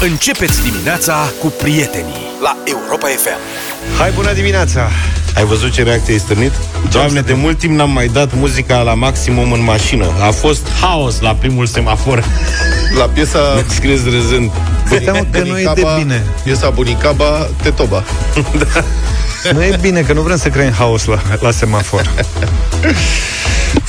Începeți dimineața cu prietenii la Europa FM. Hai, bună dimineața! Ai văzut ce reacție ai stârnit? Doamne, de mult timp n-am mai dat muzica la maximum în mașină. A fost haos la primul semafor. La piesa Scrieți râzând. Seamă că nu e de bine. Piesa Bunicaba, Tetoba. Nu e bine, că nu vrem să creăm haos la, la semafor.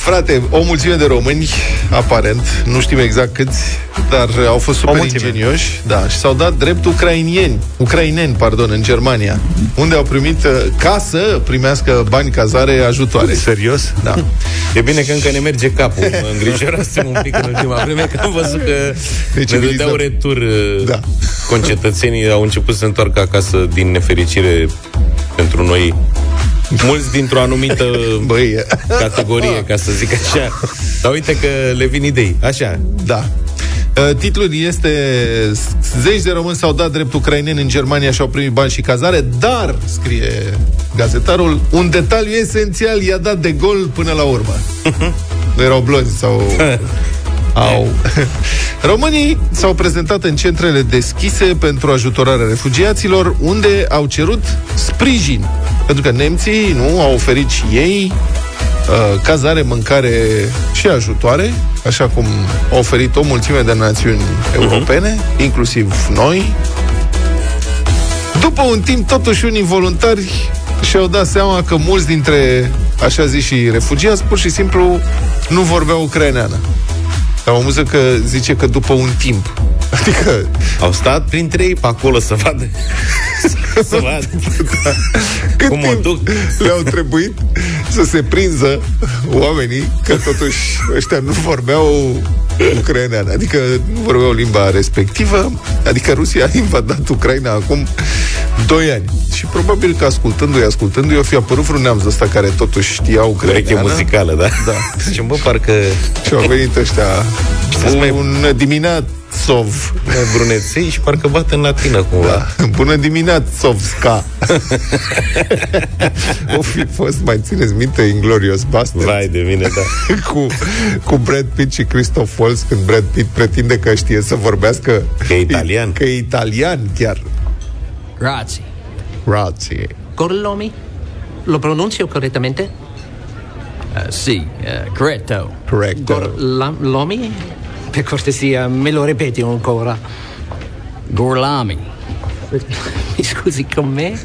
Frate, o mulțime de români, aparent, nu știm exact câți, dar au fost super mulțime. ingenioși, da, și s-au dat drept ucrainieni, ucraineni, pardon, în Germania, unde au primit uh, ca să primească bani cazare ajutoare. Serios? Da. E bine că încă ne merge capul. Mă îngrijorasem un pic în ultima vreme că am văzut că Ne ne civilizăm. dădeau retur uh, Da. concetățenii au început să se întoarcă acasă din nefericire pentru noi mulți dintr-o anumită Băi, categorie, ca să zic așa. Dar uite că le vin idei. Așa. Da. Uh, Titlul este Zeci de români s-au dat drept ucraineni în Germania și au primit bani și cazare, dar, scrie gazetarul, un detaliu esențial i-a dat de gol până la urmă. Nu erau blonzi sau... Au. Românii s-au prezentat în centrele deschise pentru ajutorarea refugiaților, unde au cerut sprijin. Pentru că nemții nu au oferit și ei uh, cazare, mâncare și ajutoare, așa cum au oferit o mulțime de națiuni europene, inclusiv noi. După un timp, totuși, unii voluntari și-au dat seama că mulți dintre, așa zis și refugiați, pur și simplu nu vorbeau ucraineană. Am auzit că zice că după un timp. Adică Au stat printre ei pe acolo să vadă să vadă cât cum o timp duc. le-au trebuit să se prinză oamenii că totuși ăștia nu vorbeau ucraineană, adică nu vorbeau limba respectivă, adică Rusia a invadat Ucraina acum 2 ani. Și probabil că ascultându-i, ascultându-i, o fi apărut vreun neamț ăsta care totuși știa Ureche ucraineană. muzicală, da? Da. Zicem, bă, parcă Și au venit ăștia Să-ți mai- un dimineațov. mai bruneței și parcă bat în latină cumva. Da. Bună dimineața, Sovska! o fi fost, mai țineți minte, Inglorious Bastards? Vai de mine, da. cu, cu Brad Pitt și Christoph Waltz când Brad Pitt pretinde că știe să vorbească Că e italian. că e italian chiar Grazie. Grazie Gorlomi? Lo pronuncio correttamente? Uh, sì, uh, corretto. Corretto. Gorlomi? Per cortesia, me lo ripeti ancora. Gorlami. Mi scusi con me?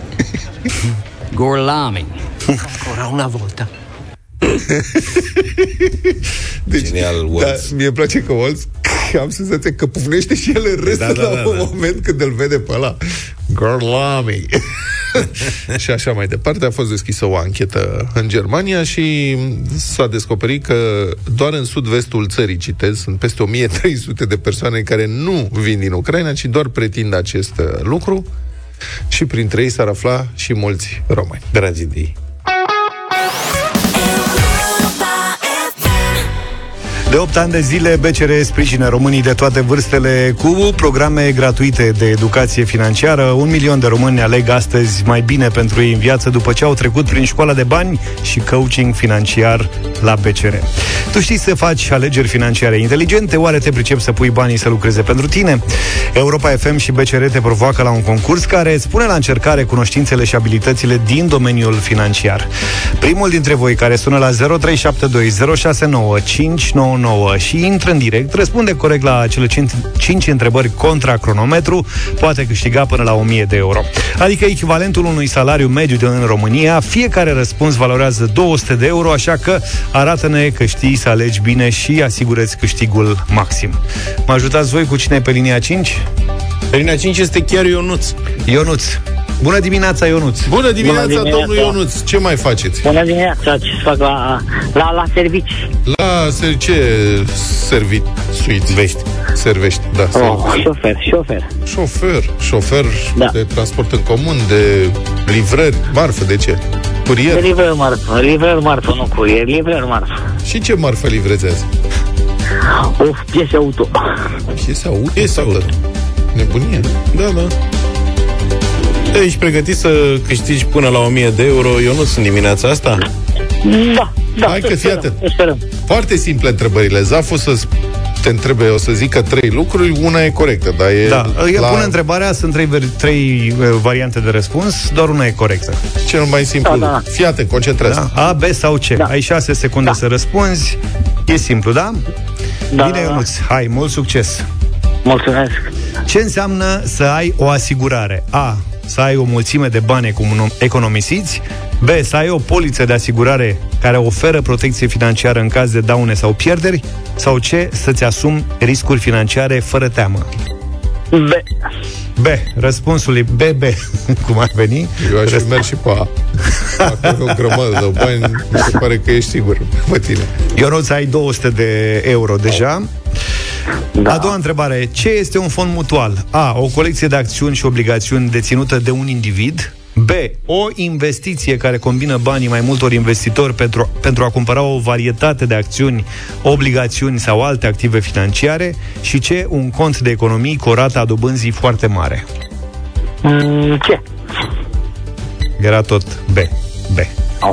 Gorlami. Ancora una volta. deci, Genial, da, Waltz. mie îmi place că Waltz am senzația că pufnește și el în rest Da, da, da, la da, un da. moment când îl vede pe ăla Gorlami și așa mai departe a fost deschisă o anchetă în Germania și s-a descoperit că doar în sud-vestul țării, citez, sunt peste 1300 de persoane care nu vin din Ucraina, ci doar pretind acest uh, lucru și printre ei s-ar afla și mulți români. Dragi idei. De 8 ani de zile, BCR sprijină românii de toate vârstele cu programe gratuite de educație financiară. Un milion de români aleg astăzi mai bine pentru ei în viață după ce au trecut prin școala de bani și coaching financiar la BCR. Tu știi să faci alegeri financiare inteligente? Oare te pricep să pui banii să lucreze pentru tine? Europa FM și BCR te provoacă la un concurs care îți pune la încercare cunoștințele și abilitățile din domeniul financiar. Primul dintre voi care sună la 0372069599 și intră în direct, răspunde corect la cele 5 întrebări contra cronometru, poate câștiga până la 1000 de euro. Adică echivalentul unui salariu mediu de în România, fiecare răspuns valorează 200 de euro, așa că arată-ne că știi să alegi bine și asigură-ți câștigul maxim. Mă ajutați voi cu cine e pe linia 5? Pe linia 5 este chiar Ionuț. Ionuț. Bună dimineața, Ionuț! Bună dimineața, Bună dimineața. domnul Ionuț! Ce mai faceți? Bună dimineața, ce să fac la, la, la servici? La ser- ce servit suiți? Vești. Servești, da. Oh, servești. șofer, șofer. Șofer, șofer Da. de transport în comun, de livrări, marfă, de ce? Curier. Livrări marfă, livrări marfă, nu curier, livrări marfă. Și ce marfă livrezi azi? Of, piese auto. Piese auto? Piese tată. auto. Nebunie. Da, da. Ești pregătit să câștigi până la 1000 de euro? Eu nu sunt dimineața asta. Da, da. Hai că să fii sperăm, atent. să Sperăm. Foarte simple întrebările. Zaful să te întrebe, o să zic că trei lucruri, una e corectă, dar e... Da, eu la pun întrebarea, sunt trei, ver- trei uh, variante de răspuns, doar una e corectă. cel mai simplu. Da, da. Fii atent, concentrează. Da? A, B sau C. Da. Ai șase secunde Da. să răspunzi. E simplu, da? Da, Bine, da, da. Ionuț, hai, mult succes! Mulțumesc. Ce înseamnă să ai o asigurare? A. Să ai o mulțime de bani econom- economisiți B. Să ai o poliță de asigurare care oferă protecție financiară în caz de daune sau pierderi sau C. Să-ți asumi riscuri financiare fără teamă B. B. Răspunsul e BB Cum ar veni? Eu aș fi mers și pe A. Acolo o grămadă de bani, mi se pare că ești sigur pe tine. Ionuț, ai 200 de euro deja Da. A doua întrebare. Ce este un fond mutual? A. O colecție de acțiuni și obligațiuni deținută de un individ. B. O investiție care combină banii mai multor investitori pentru, pentru a cumpăra o varietate de acțiuni, obligațiuni sau alte active financiare. Și C. Un cont de economii cu o rată a dobânzii foarte mare. Mm, Ce? Era tot B. B. Oh.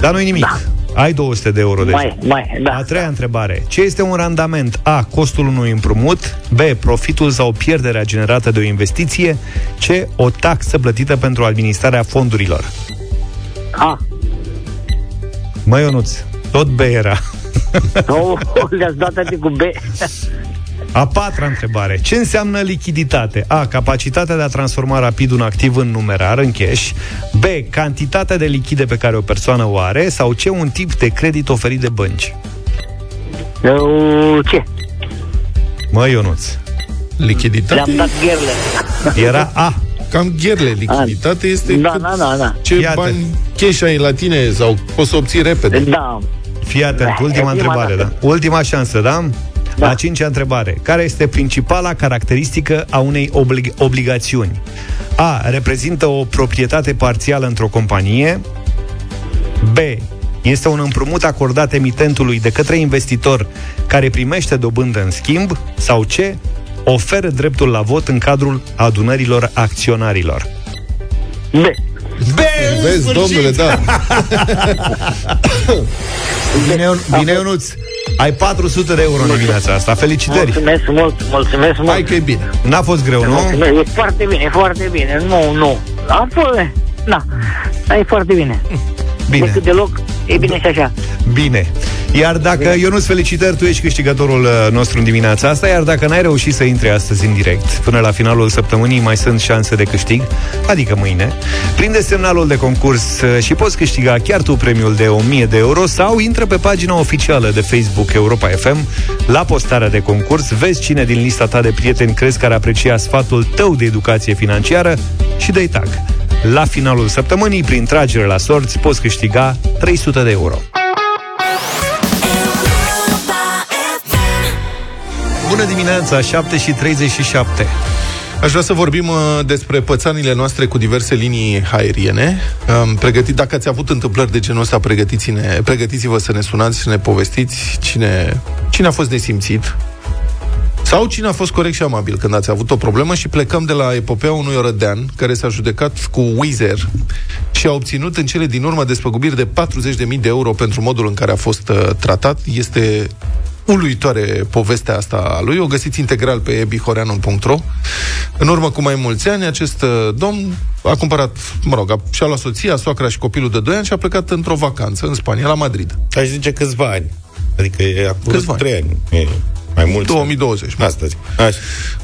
Dar nu-i nimic. Da. Ai 200 de euro deja. Mai, mai, da. A treia întrebare. Ce este un randament? A. Costul unui împrumut. B. Profitul sau pierderea generată de o investiție. C. O taxă plătită pentru administrarea fondurilor. A. Mă, Ionuț, tot B era. Oh, le-ați dat atât cu B. A patra întrebare. Ce înseamnă lichiditate? A. Capacitatea de a transforma rapid un activ în numerar, în cash. B. Cantitatea de lichide pe care o persoană o are. Sau C. Un tip de credit oferit de bănci. Eu, ce? Mă, Ionuț, Lichiditate? Le-am dat gherle. era A. Cam gherle. Lichiditate este Da, cât da, da, da. ce Iată. bani cash ai la tine sau poți să obții repede. Da. Fii atent, Da, ultima e prima întrebare, dată. da? Ultima șansă, da? Da. A cincea întrebare. Care este principala caracteristică a unei oblig- obligațiuni? A. Reprezintă o proprietate parțială într-o companie. B. Este un împrumut acordat emitentului de către investitor care primește dobândă în schimb. Sau C. Oferă dreptul la vot în cadrul adunărilor acționarilor. B. B. Vezi, domnule, da. Bine, Ion- bine Ionuț. Ai 400 de euro în dimineața asta. Felicitări! Mulțumesc mult, mulțumesc mult. Hai că e bine. N-a fost greu, nu? Mulțumesc, E foarte bine, e foarte bine. Nu, nu. A fost, da. Da, e foarte bine. Bine. Decât deloc, e bine și așa. Bine. Iar dacă, Ionuț, felicitări, tu ești câștigătorul uh, nostru în dimineața asta, iar dacă n-ai reușit să intri astăzi în direct, până la finalul săptămânii mai sunt șanse de câștig, adică mâine, prinde semnalul de concurs uh, și poți câștiga chiar tu premiul de 1000 de euro sau intră pe pagina oficială de Facebook Europa FM la postarea de concurs, vezi cine din lista ta de prieteni crezi că ar aprecia sfatul tău de educație financiară și dă-i tag. La finalul săptămânii, prin tragere la sorți, poți câștiga 300 de euro. Bună dimineața, 7 și 37. Aș vrea să vorbim uh, despre pățanile noastre cu diverse linii aeriene. Um, pregătit, dacă ați avut întâmplări de genul ăsta, pregătiți-ne, pregătiți-vă să ne sunați, să ne povestiți cine, cine a fost nesimțit sau cine a fost corect și amabil când ați avut o problemă și plecăm de la epopea unui orădean care s-a judecat cu Wizer și a obținut în cele din urmă despăgubiri de 40.000 de euro pentru modul în care a fost uh, tratat. Este uluitoare povestea asta a lui. O găsiți integral pe ebihoreanu.ro În urmă cu mai mulți ani, acest uh, domn a cumpărat, mă rog, a, și-a luat soția, soacra și copilul de 2 ani și a plecat într-o vacanță în Spania, la Madrid. Aș zice câțiva ani. Adică e acum Câțiva ani. 3 ani. E mai mult. 2020. mă. Asta zic. Așa.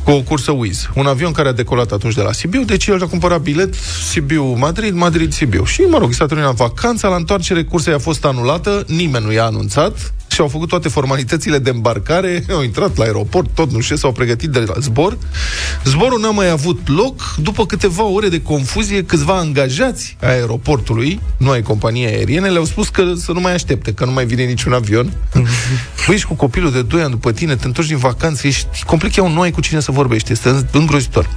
cu o cursă Wiz. Un avion care a decolat atunci de la Sibiu, deci el a cumpărat bilet Sibiu-Madrid, Madrid-Sibiu. Și, mă rog, s-a terminat vacanța, la întoarcere cursa i-a fost anulată, nimeni nu i-a anunțat și au făcut toate formalitățile de îmbarcare, au intrat la aeroport, tot nu știu, s-au pregătit de la zbor. Zborul n-a mai avut loc, după câteva ore de confuzie, câțiva angajați ai aeroportului, nu ai companiei aeriene, le-au spus că să nu mai aștepte, că nu mai vine niciun avion. Păi ești cu copilul de 2 ani după tine, te întorci din vacanță, ești complet eu, nu ai cu cine să vorbești, este îngrozitor.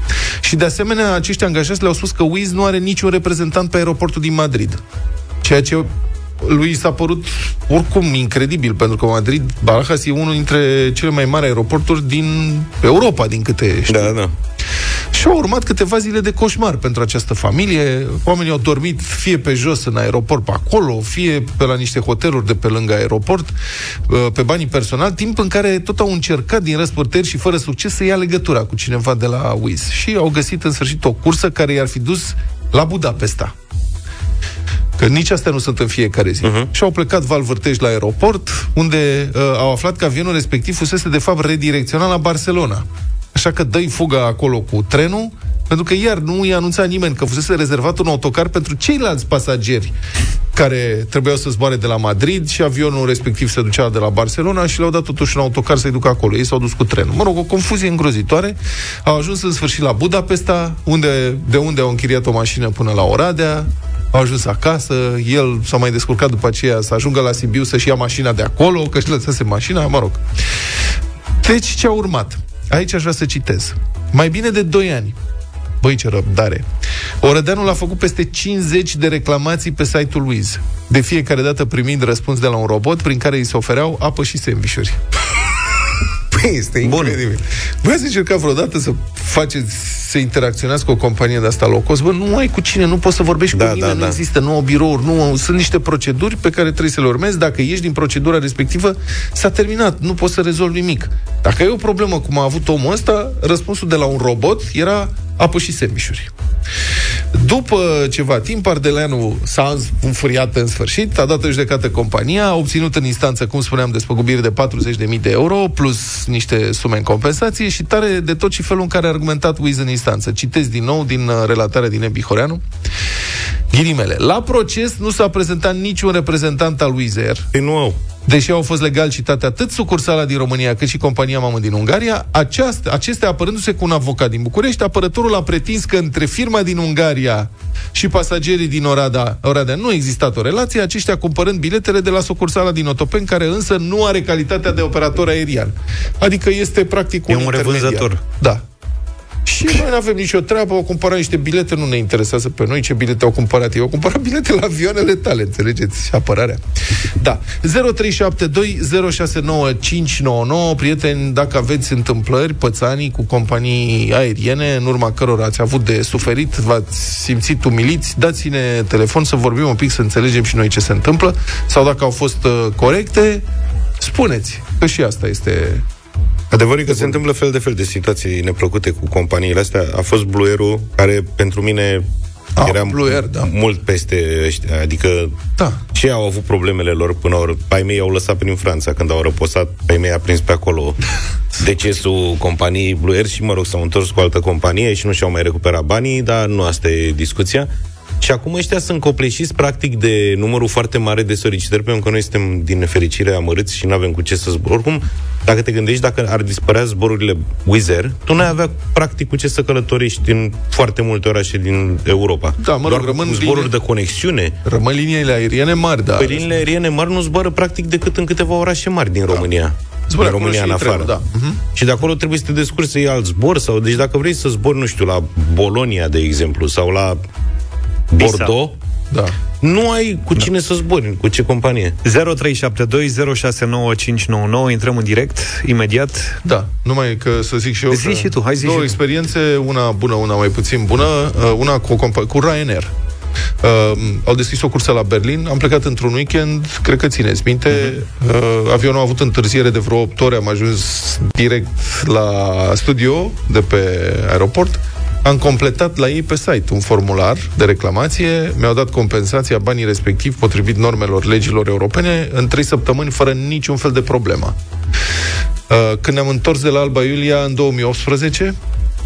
Și de asemenea, acești angajați le-au spus că Wiz nu are niciun reprezentant pe aeroportul din Madrid. Ceea ce lui s-a părut oricum incredibil, pentru că Madrid, Barajas e unul dintre cele mai mari aeroporturi din Europa, din câte știu. Da, da. Și au urmat câteva zile de coșmar pentru această familie. Oamenii au dormit fie pe jos în aeroport pe acolo, fie pe la niște hoteluri de pe lângă aeroport, uh, pe banii personal, timp în care tot au încercat din răsputeri și fără succes să ia legătura cu cineva de la Wiz. Și au găsit în sfârșit o cursă care i-ar fi dus la Budapesta. Că nici astea nu sunt în fiecare zi. Uh-huh. Și au plecat Val Vârtej la aeroport, unde uh, au aflat că avionul respectiv fusese de fapt redirecționat la Barcelona. Așa că dă fuga acolo cu trenul, pentru că iar nu i-a anunțat nimeni că fusese rezervat un autocar pentru ceilalți pasageri care trebuiau să zboare de la Madrid și avionul respectiv se ducea de la Barcelona și le-au dat totuși un autocar să-i ducă acolo. Ei s-au dus cu trenul. Mă rog, o confuzie îngrozitoare. Au ajuns în sfârșit la Budapesta, unde, de unde au închiriat o mașină până la Oradea, au ajuns acasă, el s-a mai descurcat după aceea să ajungă la Sibiu să-și ia mașina de acolo, că își lăsase mașina, mă rog. Deci, ce a urmat? Aici aș vrea să citez. Mai bine de 2 ani, Băi, ce răbdare. Orădeanul a făcut peste 50 de reclamații pe site-ul Wiz, de fiecare dată primind răspuns de la un robot prin care îi se ofereau apă și sandvișuri. Păi, este incredibil. Băi, ați încercat vreodată să faceți, să interacționați cu o companie de asta low cost? Bă, nu ai cu cine, nu poți să vorbești da, cu nimeni, da, nu da. există, nu au birouri, nu sunt niște proceduri pe care trebuie să le urmezi. Dacă ieși din procedura respectivă, s-a terminat, nu poți să rezolvi nimic. Dacă ai o problemă cum a avut omul ăsta, răspunsul de la un robot era apă și semișuri. După ceva timp, Ardeleanu s-a înfuriat în sfârșit, a dat o judecată compania, a obținut în instanță, cum spuneam, despăgubiri de 40.000 de euro, plus niște sume în compensație și tare de tot și felul în care a argumentat Wiz în instanță. Citez din nou din uh, relatarea din Ebi Horeanu. Ghilimele. La proces nu s-a prezentat niciun reprezentant al Wizz Air. Ei nu au. Deși au fost legal citate atât sucursala din România cât și compania mamă din Ungaria, aceasta, acestea apărându-se cu un avocat din București, apărătorul a pretins că între firma din Ungaria și pasagerii din Oradea, Oradea nu a existat o relație, aceștia cumpărând biletele de la sucursala din Otopeni, care însă nu are calitatea de operator aerian. Adică este practic un, e un revânzător. Da. Și noi nu avem nicio treabă, au cumpărat niște bilete, nu ne interesează pe noi ce bilete au cumpărat ei. Au cumpărat bilete la avioanele tale, înțelegeți? Apărarea. Da. 0372069599 Prieteni, dacă aveți întâmplări, pățanii cu companii aeriene, în urma cărora ați avut de suferit, v-ați simțit umiliți, dați-ne telefon să vorbim un pic, să înțelegem și noi ce se întâmplă, sau dacă au fost uh, corecte, spuneți, că și asta este Adevărul e că se întâmplă fel de fel de situații neplăcute cu companiile astea. A fost Blue care pentru mine a, era Blue Air, da. mult peste ăștia, adică da. și au avut problemele lor până ori. Pai mei au lăsat prin Franța când au răposat, pai mei a prins pe acolo decesul companiei Blue Air și, mă rog, s-au întors cu altă companie și nu și-au mai recuperat banii, dar nu asta e discuția. Și acum ăștia sunt copleșiți practic de numărul foarte mare de solicitări, pentru că noi suntem din nefericire amărâți și nu avem cu ce să zbor. Oricum, dacă te gândești, dacă ar dispărea zborurile Wizz Air, tu n-ai avea practic cu ce să călătorești în foarte multe orașe din Europa. Da, mă rog, Doar rămân zboruri linie... de conexiune. Rămân liniile aeriene mari, da. Pe liniile aeriene mari nu zboară practic decât în câteva orașe mari din da. România. Zbor din România în afară. Trebuie, da. uh-huh. Și de acolo trebuie să te descurci să iei alt zbor sau deci dacă vrei să zbori, nu știu, la Bolonia, de exemplu, sau la Bordeaux, da. nu ai cu cine da. să zbori, cu ce companie. 0372069599, intrăm în direct, imediat. Da, numai că să zic și eu Zici și tu, hai zi două și experiențe, una bună, una mai puțin bună, uh, una cu, compa- cu Ryanair. Uh, au deschis o cursă la Berlin, am plecat într-un weekend, cred că țineți minte, uh-huh. uh, avionul a avut întârziere de vreo 8 ore, am ajuns direct la studio de pe aeroport, am completat la ei pe site un formular de reclamație, mi-au dat compensația, banii respectiv, potrivit normelor legilor europene, în trei săptămâni, fără niciun fel de problemă. Uh, când ne-am întors de la Alba Iulia în 2018...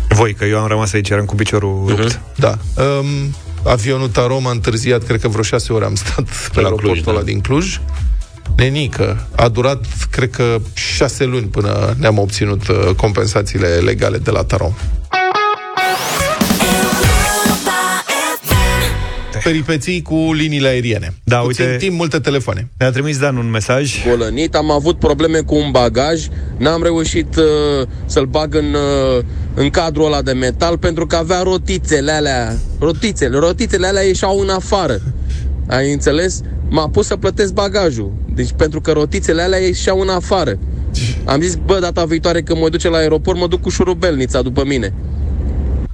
Voi, că eu am rămas aici, eram cu piciorul uh-huh. rupt. Da. Um, avionul Tarom a întârziat, cred că vreo șase ore am stat pe la aeroportul Cluj, da. din Cluj. Nenică. A durat, cred că, șase luni până ne-am obținut uh, compensațiile legale de la Tarom. Peripeții cu liniile aeriene. Da, Puțin uite, timp, multe telefoane. Ne-a trimis Dan un mesaj. Bolănit, am avut probleme cu un bagaj, n-am reușit uh, să-l bag în, uh, în cadrul ăla de metal pentru că avea rotițele alea, rotițele, rotițele alea ieșeau în afară. Ai înțeles? M-a pus să plătesc bagajul. Deci pentru că rotițele alea ieșeau în afară. Am zis, bă, data viitoare când mă duce la aeroport, mă duc cu șurubelnița după mine.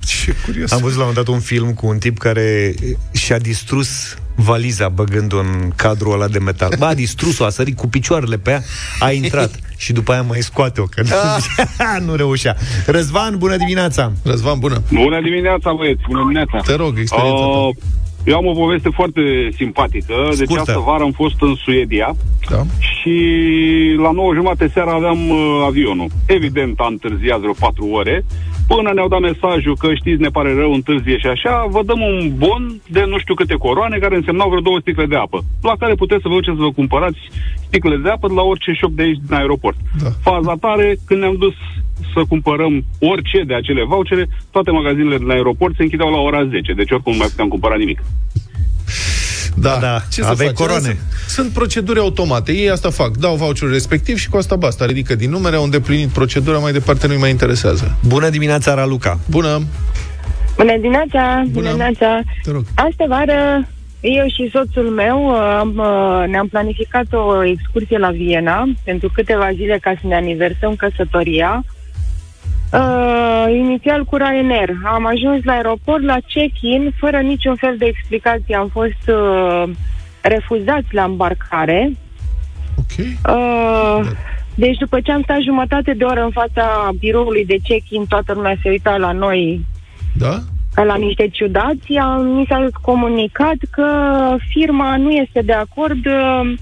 Ce curios. Am văzut la un moment dat un film cu un tip care și-a distrus valiza băgând-o în cadrul ăla de metal. Ba, a distrus-o, a sărit cu picioarele pe ea, a intrat și după aia mai scoate-o, că nu, nu reușea. Răzvan, bună dimineața! Răzvan, bună. Bună dimineața, băieți, bună dimineața. Te rog, experiența ta. Uh, eu am o poveste foarte simpatică. Deci Scurtă. astă vară am fost în Suedia Da? și la 9 jumate seara aveam uh, avionul. Evident a întârziat vreo 4 ore. Până ne-au dat mesajul că știți, ne pare rău, întârzie și așa, vă dăm un bon de nu știu câte coroane, care însemnau vreo două sticle de apă, la care puteți să vă duceți să vă cumpărați sticle de apă de la orice shop de aici din aeroport. Da. Faza tare, când ne-am dus să cumpărăm orice de acele vouchere, toate magazinele din aeroport se închideau la ora 10, deci oricum nu mai puteam cumpăra nimic. Da, Da, Ce să aveai faci? coroane. Sunt, sunt proceduri automate. Ei asta fac. Dau voucherul respectiv și cu asta basta. Ridică din numere, au îndeplinit procedura, mai departe nu-i mai interesează. Bună dimineața, Raluca! Bună! Bună dimineața! Bună. dimineața! Te rog. Astă vară, eu și soțul meu uh, am, uh, ne-am planificat o excursie la Viena pentru câteva zile ca să ne aniversăm căsătoria. Uh, inițial cu Ryanair. Am ajuns la aeroport, la check-in, fără niciun fel de explicație. Am fost uh, refuzați la embarcare. Ok. Uh, deci după ce am stat jumătate de oră în fața biroului de check-in, toată lumea se uita la noi Da? ca la niște ciudați, am, mi s-a comunicat că firma nu este de acord uh,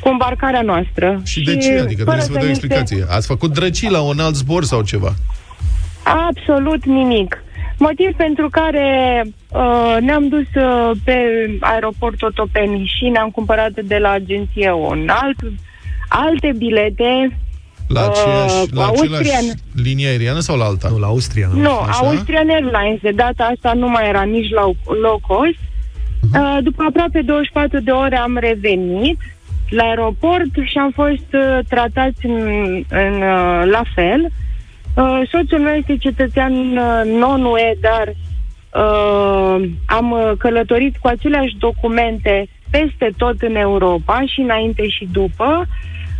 cu îmbarcarea noastră. Și de ce? Adică fără trebuie să vă dau ni se- explicație. Ați făcut drăcii la un alt zbor sau ceva? Absolut nimic. Motiv pentru care uh, ne-am dus uh, pe aeroport Otopeni și ne-am cumpărat de la agenție un alt, alte bilete. La, aceeași, Uh, la Austrian. același linie aeriană sau la alta? Nu, la Austria, nu? Nu, Așa? Austrian Airlines. De data asta nu mai era nici low, low cost. Uh, după aproape 24 de ore am revenit la aeroport și am fost uh, tratați în, în, uh, la fel. Uh, soțul meu este cetățean uh, non-UE, dar uh, am uh, călătorit cu aceleași documente peste tot în Europa și înainte și după.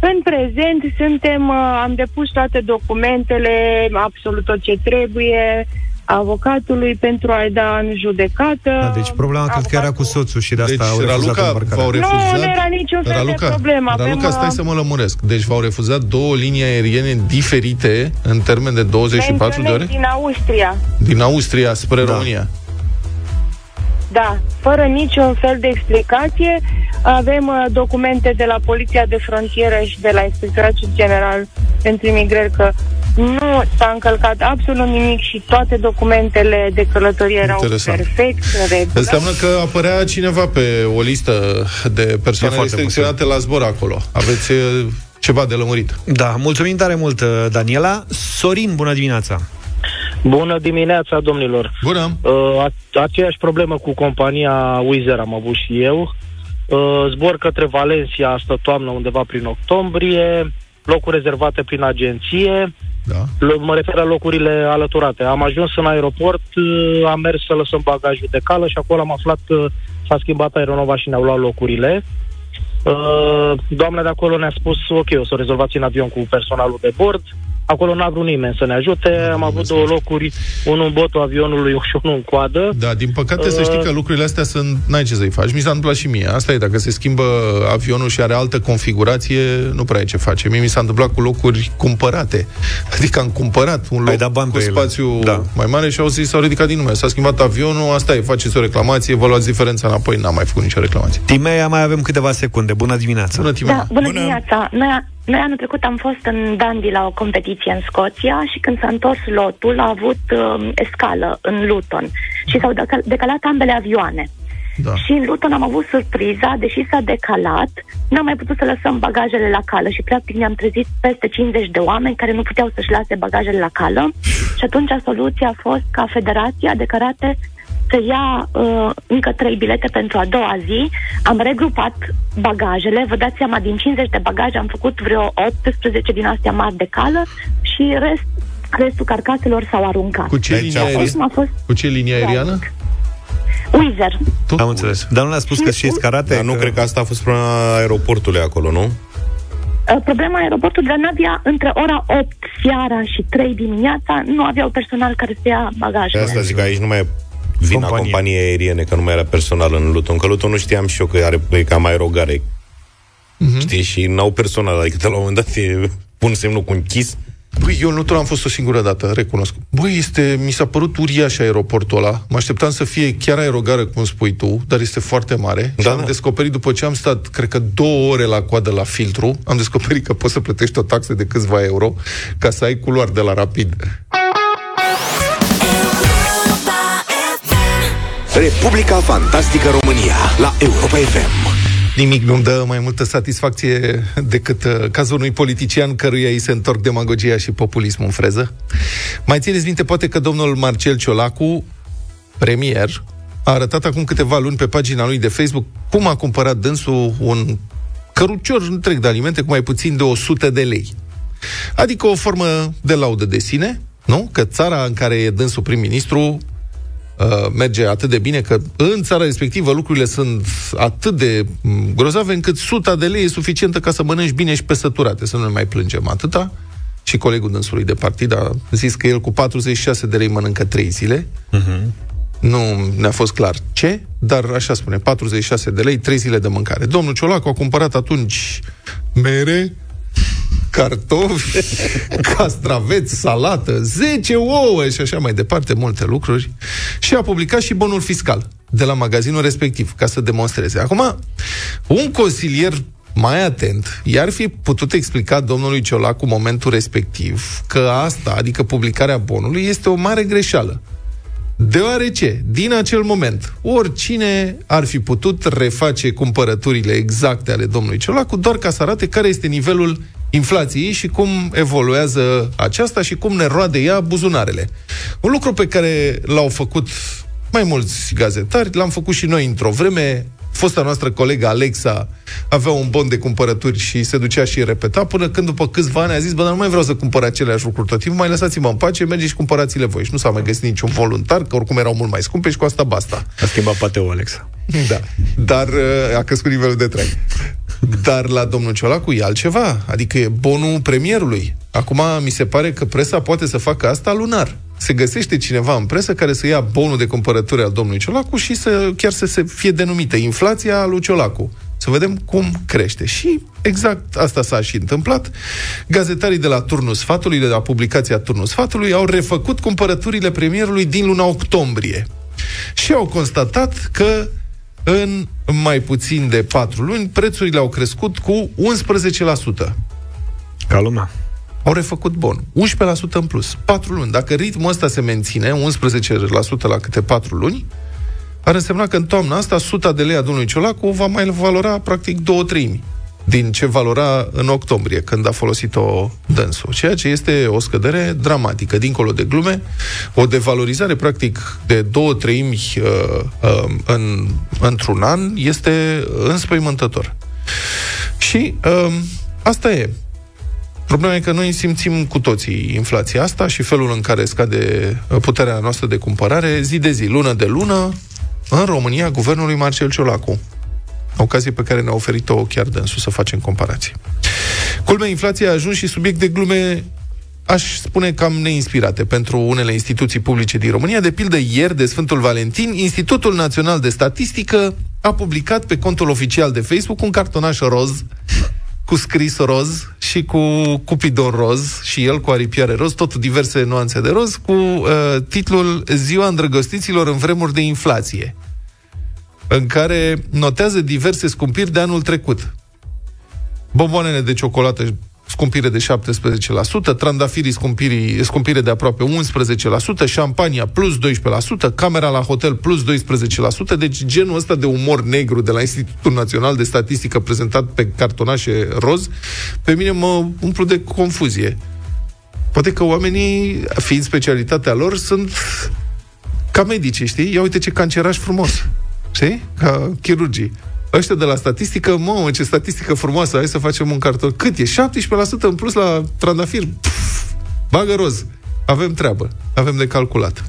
În prezent suntem, uh, am depus toate documentele, absolut tot ce trebuie, avocatului pentru a-i da în judecată. Da, deci problema cred că era cu soțul și de asta Deci au refuzat Raluca îmbarcarea. v-au Nu, refuzat... nu era niciun fel de Raluca, problemă. Avem, Raluca, stai uh, să mă lămuresc. Deci v-au refuzat două linii aeriene diferite în termen de 24 de ore? Din Austria, Din Austria spre Da. România. Da, fără niciun fel de explicație. Avem uh, documente de la Poliția de Frontieră și de la Inspectoratul General pentru Imigrări că nu s-a încălcat absolut nimic și toate documentele de călătorie erau Interesant. perfect, în regulă. Înseamnă că apărea cineva pe o listă de persoane E foarte restricționate la zbor acolo. Aveți e, ceva de lămurit. Da, mulțumim tare mult, uh, Daniela. Sorin, bună dimineața! Bună dimineața, domnilor. Bună! Uh, a- aceeași problemă cu compania Wizz Air am avut și eu. Uh, zbor către Valencia astă toamnă undeva prin octombrie, locuri rezervate prin agenție, Da. Lo- mă refer la locurile alăturate. Am ajuns în aeroport, uh, am mers să lăsăm bagajul de cală și acolo am aflat că s-a schimbat aeronova și ne-au luat locurile. Uh, doamna de acolo ne-a spus, ok, o să o rezolvați în avion cu personalul de bord. Acolo n-a vrut nimeni să ne ajute. Am avut două locuri, unul în botul avionului și unul în coadă. Da, din păcate să Uh, știi că lucrurile astea sunt, n-ai ce să-i faci. Mi s-a întâmplat și mie. Asta e, dacă se schimbă avionul și are altă configurație, nu prea ai ce face. Mie mi s-a întâmplat cu locuri cumpărate. Adică am cumpărat un loc dat bani cu pe ele. spațiu Da. mai mare și au zis, s-au ridicat din nume. S-a schimbat avionul, asta e, faceți o reclamație, vă luați diferența înapoi, n-am mai făcut nicio reclamație. Timea, mai avem câteva secunde. Bună dimineața! Bună, Timea. Da, bună, bună dimineața. Noi, noi anul trecut am fost în Dundee la o competiție în Scoția și când s-a întors lotul a avut um, escală în Luton și s-au decal- decalat ambele avioane. Da. Și în Luton am avut surpriza, deși s-a decalat, n-am mai putut să lăsăm bagajele la cală și practic ne-am trezit peste 50 de oameni care nu puteau să-și lase bagajele la cală și atunci soluția a fost ca Federația de Karate să ia uh, încă trei bilete pentru a doua zi. Am regrupat bagajele, vă dați seama, din 50 de bagaje am făcut vreo 18 din astea mari de cală și rest, restul carcaselor s-au aruncat. Cu ce, Deci linie, a aeri- Acum a fost cu ce linie aeriană? Wizard. Tot Am înțeles. Dar nu ne-a spus că știți karate? Dar nu cred că asta a fost problema aeroportului acolo, nu? Uh, problema aeroportul de la Navia între ora 8 seara și 3 dimineața, nu aveau personal care să ia De bagajele. asta zic că aici nu mai e vina Companie. companiei aeriene, că nu mai era personal în Luton. Că Luton nu știam și eu că are e cam aerogare. Mhm. Știi? Și n-au personal, adică de la un moment dat e, pun semnul cu închis. Băi, eu în Luton am fost o singură dată, recunosc. Băi, este, mi s-a părut uriaș aeroportul ăla. Mă așteptam să fie chiar aerogară, cum spui tu, dar este foarte mare. Da, și am da. descoperit, după ce am stat, cred că două ore la coadă la filtru, am descoperit că poți să plătești o taxă de câțiva euro ca să ai culoar de la rapid. Republica Fantastică România la Europa FM. Nimic nu-mi dă mai multă satisfacție decât uh, cazul unui politician căruia îi se întorc demagogia și populismul în freză. Mai țineți minte, poate că domnul Marcel Ciolacu, premier, a arătat acum câteva luni pe pagina lui de Facebook cum a cumpărat dânsul un cărucior întreg de alimente cu mai puțin de 100 de lei. Adică o formă de laudă de sine, nu? Că țara în care e dânsul prim-ministru uh, merge atât de bine că în țara respectivă lucrurile sunt atât de m, grozave încât suta de lei e suficientă ca să mănânci bine și pe săturate, să nu ne mai plângem atâta. Și colegul dânsului de partid a zis că el cu 46 de lei mănâncă 3 zile. Nu ne-a fost clar ce, dar așa spune, 46 de lei, 3 zile de mâncare. Domnul Ciolacu a cumpărat atunci mere, cartofi, castraveți, salată, 10 ouă și așa mai departe, multe lucruri. Și a publicat și bonul fiscal de la magazinul respectiv, ca să demonstreze. Acum, un consilier mai atent, i-ar fi putut explica domnului Ciolacu momentul respectiv că asta, adică publicarea bonului, este o mare greșeală. Deoarece, din acel moment, oricine ar fi putut reface cumpărăturile exacte ale domnului Ciolacu, doar ca să arate care este nivelul inflației și cum evoluează aceasta și cum ne roade ea buzunarele. Un lucru pe care l-au făcut mai mulți gazetari, l-am făcut și noi într-o vreme, fosta noastră colegă Alexa avea un bon de cumpărături și se ducea și repeta, până când după câțiva ani a zis, bă, dar nu mai vreau să cumpăr aceleași lucruri tot timpul, mai lăsați-mă în pace, mergeți și cumpărați-le voi. Și nu s-a mai găsit niciun voluntar, că oricum erau mult mai scumpe și cu asta basta. A schimbat pateu, Alexa. Da. Dar uh, a crescut nivelul de trai. Dar la domnul Ciolacu e altceva, adică e bonul premierului. Acum mi se pare că presa poate să facă asta lunar. Se găsește cineva în presă care să ia bonul de cumpărături al domnului Ciolacu și să chiar să se fie denumită inflația lui Ciolacu. Să vedem cum crește. Și exact asta s-a și întâmplat. Gazetarii de la Turnul Sfatului, de la publicația Turnul Sfatului, au refăcut cumpărăturile premierului din luna octombrie. Și au constatat că în mai puțin de 4 luni, prețurile au crescut cu 11%. Ca lumea. Au refăcut bon. 11% în plus. 4 luni. Dacă ritmul ăsta se menține, 11% la câte 4 luni, ar însemna că în toamna asta, 100 de lei a domnului Ciolacu va mai valora practic două treimi din ce valora în octombrie, când a folosit-o dânsul. Ceea ce este o scădere dramatică, dincolo de glume, o devalorizare practic de două treimi uh, uh, în, într-un an este înspăimântător. Și uh, asta e. Problema e că noi simțim cu toții inflația asta și felul în care scade puterea noastră de cumpărare zi de zi, lună de lună, în România, guvernului Marcel Ciolacu. Ocazie pe care ne-a oferit-o chiar dânsul să facem comparație. Culmea, inflația a ajuns și subiect de glume aș spune cam neinspirate pentru unele instituții publice din România. De pildă, ieri, de Sfântul Valentin, Institutul Național de Statistică a publicat pe contul oficial de Facebook un cartonaș roz cu scris roz și cu cupidon roz și el cu aripioare roz, tot diverse nuanțe de roz, cu uh, titlul Ziua îndrăgostiților în vremuri de inflație, în care notează diverse scumpiri de anul trecut. Bomboanele de ciocolată scumpire de 17%, trandafirii scumpiri, scumpire de aproape 11%, șampania plus 12%, camera la hotel plus 12%, deci genul ăsta de umor negru de la Institutul Național de Statistică prezentat pe cartonașe roz, pe mine mă umplu de confuzie. Poate că oamenii, fiind specialitatea lor, sunt ca medici, știi? Ia uite ce canceraș frumos. Știi? Ca chirurgii. Ăștia de la statistică, mă, ce statistică frumoasă, hai să facem un carton. Cât e? 17% în plus la trandafir. Pff, bagă roz. Avem treabă. Avem de calculat.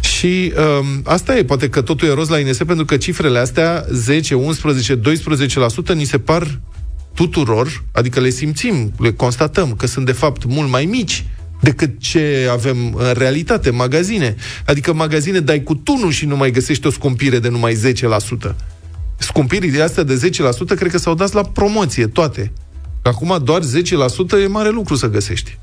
Și um, asta e, poate că totul e roz la INS, pentru că cifrele astea, 10, 11, 12%, ni se par tuturor, adică le simțim, le constatăm că sunt de fapt mult mai mici decât ce avem în realitate, magazine. Adică magazine dai cu tunul și nu mai găsești o scumpire de numai 10%. Scumpirile astea de 10% cred că s-au dat la promoție, toate. Acum doar 10% e mare lucru să găsești.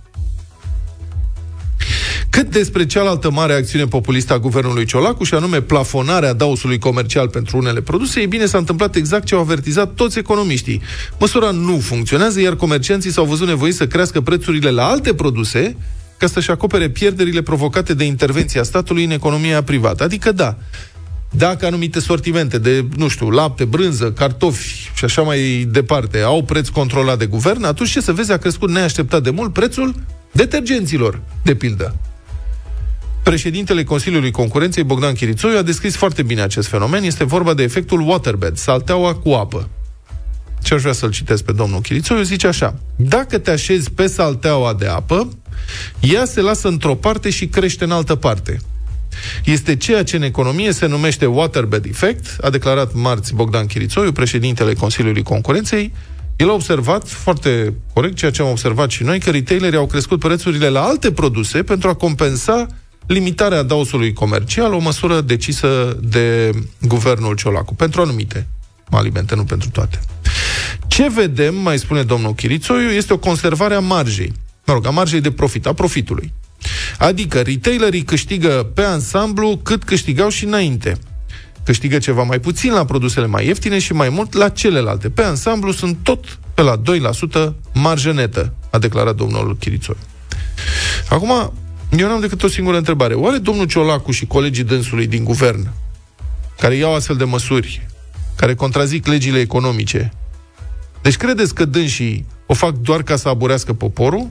Cât despre cealaltă mare acțiune populistă a guvernului Ciolacu, și anume plafonarea dausului comercial pentru unele produse, ei bine, s-a întâmplat exact ce au avertizat toți economiștii. Măsura nu funcționează, iar comercianții s-au văzut nevoiți să crească prețurile la alte produse ca să-și acopere pierderile provocate de intervenția statului în economia privată. Adică, da, dacă anumite sortimente de, nu știu, lapte, brânză, cartofi și așa mai departe au preț controlat de guvern, atunci ce să vezi, a crescut neașteptat de mult prețul detergenților, de pildă. Președintele Consiliului Concurenței, Bogdan Chirițoiu, a descris foarte bine acest fenomen. Este vorba de efectul waterbed, salteaua cu apă. Ce aș vrea să-l citesc pe domnul Chirițoiu, zice așa. Dacă te așezi pe salteaua de apă, ea se lasă într-o parte și crește în altă parte. Este ceea ce în economie se numește waterbed effect, a declarat marți Bogdan Chirițoiu, președintele Consiliului Concurenței. El a observat foarte corect ceea ce am observat și noi, că retailerii au crescut prețurile la alte produse pentru a compensa limitarea dausului comercial, o măsură decisă de guvernul Ciolacu, pentru anumite alimente, nu pentru toate. Ce vedem, mai spune domnul Chirițoiu, este o conservare a marjei. Mă rog, a marjei de profit, a profitului. Adică retailerii câștigă pe ansamblu cât câștigau și înainte. Câștigă ceva mai puțin la produsele mai ieftine și mai mult la celelalte. Pe ansamblu sunt tot pe la 2% marjă netă, a declarat domnul Chirițoiu. Acum, eu n-am decât o singură întrebare. Oare domnul Ciolacu și colegii dânsului din guvern, care iau astfel de măsuri, care contrazic legile economice, deci credeți că dânsii o fac doar ca să aburească poporul?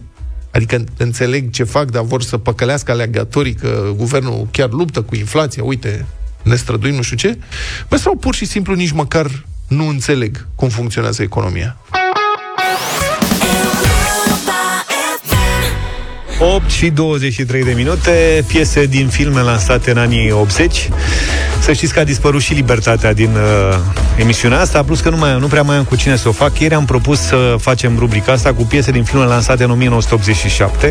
Adică înțeleg ce fac, dar vor să păcălească alegatorii că guvernul chiar luptă cu inflația, uite, ne străduim, nu știu ce? Bă, sau pur și simplu nici măcar nu înțeleg cum funcționează economia. 8 și 23 de minute, piese din filme lansate în anii 80. Să știți că a dispărut și libertatea din uh, emisiunea asta, plus că nu, mai, nu prea mai am cu cine să o fac. Ieri am propus să facem rubrica asta cu piese din filme lansate în 1987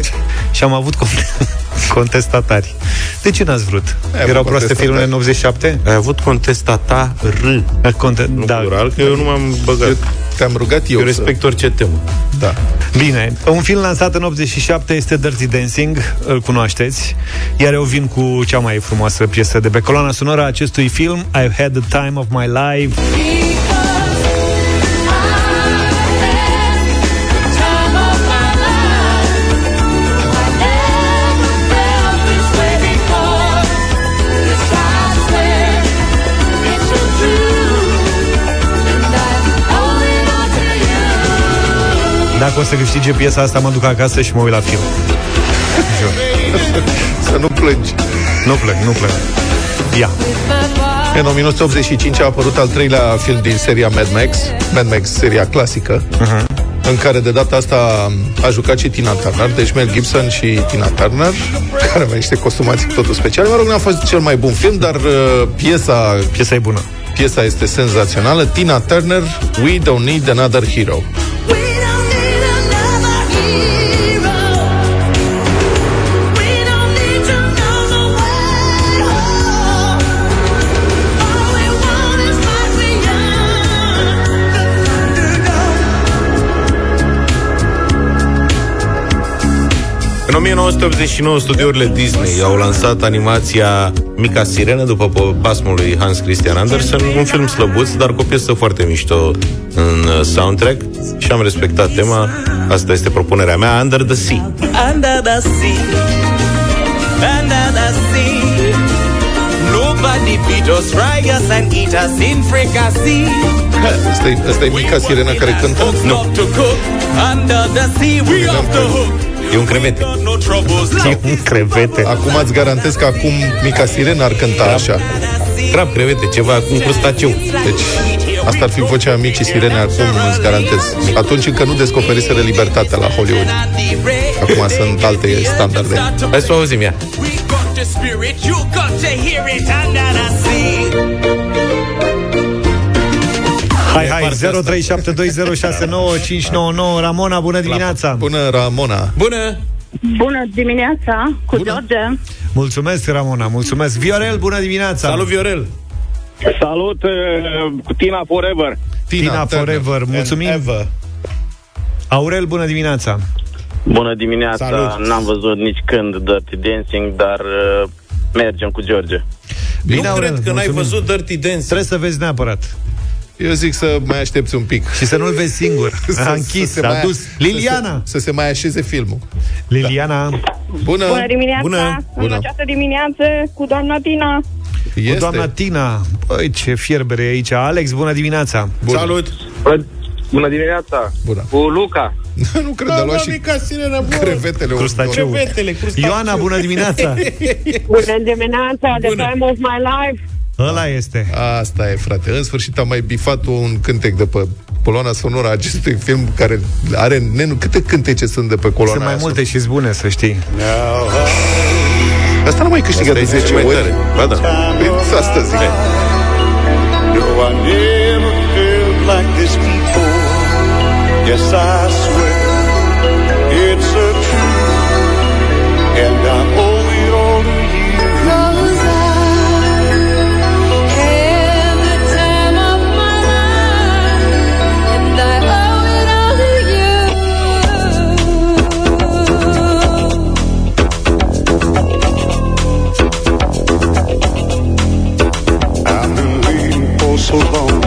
și am avut contestatari. De ce n-ați vrut? Ai Erau proaste filme în 87? Ai avut contestata R. Conte- Nu da. plural, că eu nu m-am băgat. Eu te-am rugat eu, Eu respect orice temă. Da. Bine, un film lansat în 87 este Dirty Dancing, îl cunoașteți, iar eu vin cu cea mai frumoasă piesă de pe coloana sonoră a acestui film, I've had the time of my life. Dacă o să câștige piesa asta, mă duc acasă și mă uit la film. Jur. Să nu plângi. Nu plâng, nu plâng. Ia. În 1985 a apărut al treilea film din seria Mad Max, Mad Max, seria clasică, uh-huh. în care de data asta a jucat și Tina Turner, deci Mel Gibson și Tina Turner, care avea niște costumații totul speciale. Mă rog, n-a fost cel mai bun film, dar uh, piesa, Piesa e bună. piesa este senzațională. Tina Turner, We Don't Need Another Hero. În 1989, studiourile Disney au lansat animația Mica Sirenă după po- pasmul lui Hans Christian Andersen, un film slăbuț, dar cu o piesă foarte mișto în uh, soundtrack și am respectat tema. Asta este propunerea mea, Under the Sea. Under the sea, under the sea. Nobody beat us, fry us and eat us in fricassee. Asta e, asta e mica sirena care cântă? Nu, To cook under the sea, we off the hook. E un crevete. Got no troubles. Un crevete. Acum îți garantez că acum mica sirena ar cânta așa. Crab, crevete, ceva, un crustaceu. Deci, asta ar fi vocea micii sirene acum, îți garantez. Atunci încă nu descoperiseră libertatea la Hollywood. Acum sunt alte standarde. Hai să o auzim, ia. Hai, hai, 0372069599 Ramona, bună dimineața Bună, Ramona Bună! Bună dimineața, cu Bună. George. Mulțumesc, Ramona, mulțumesc Viorel, bună dimineața Salut, Viorel! Salut, uh, cu Tina Forever. Tina, Tina Forever, mulțumim Ever. Aurel, bună dimineața Bună dimineața, Salut. n-am văzut nici când Dirty Dancing, dar uh, mergem cu George. Bine, nu Aurel, cred că n-ai mulțumim. văzut Dirty Dancing. Trebuie să vezi neapărat Eu zic să mai aștepți un pic. Și să nu-l vezi singur A închis, se a mai- dus Liliana Să se, să se mai așeze filmul. Liliana Bună! Bună dimineața! Bună! În Bună. această dimineață cu doamna Tina. Este. Cu doamna Tina Băi, ce fierbere e aici Alex, bună dimineața Bună. Salut! Bună dimineața! Bună. Cu Luca. nu cred, a luat și sirena, crevetele. Crustaceu. Crevetele, crustaceu. Ioana, bună dimineața Bună dimineața, the time of my life. Ăla este Asta e, frate. În sfârșit am mai bifat un cântec de pe coloana sonoră a acestui film care are nenu... Câte cântece sunt de pe coloana Sunt mai aia multe și bune, să știi Asta nu mai câștigă de Asta e 10 mai ori. tare. Ba da. Păi, asta zic. No, I never felt like this before. Yes, I so long.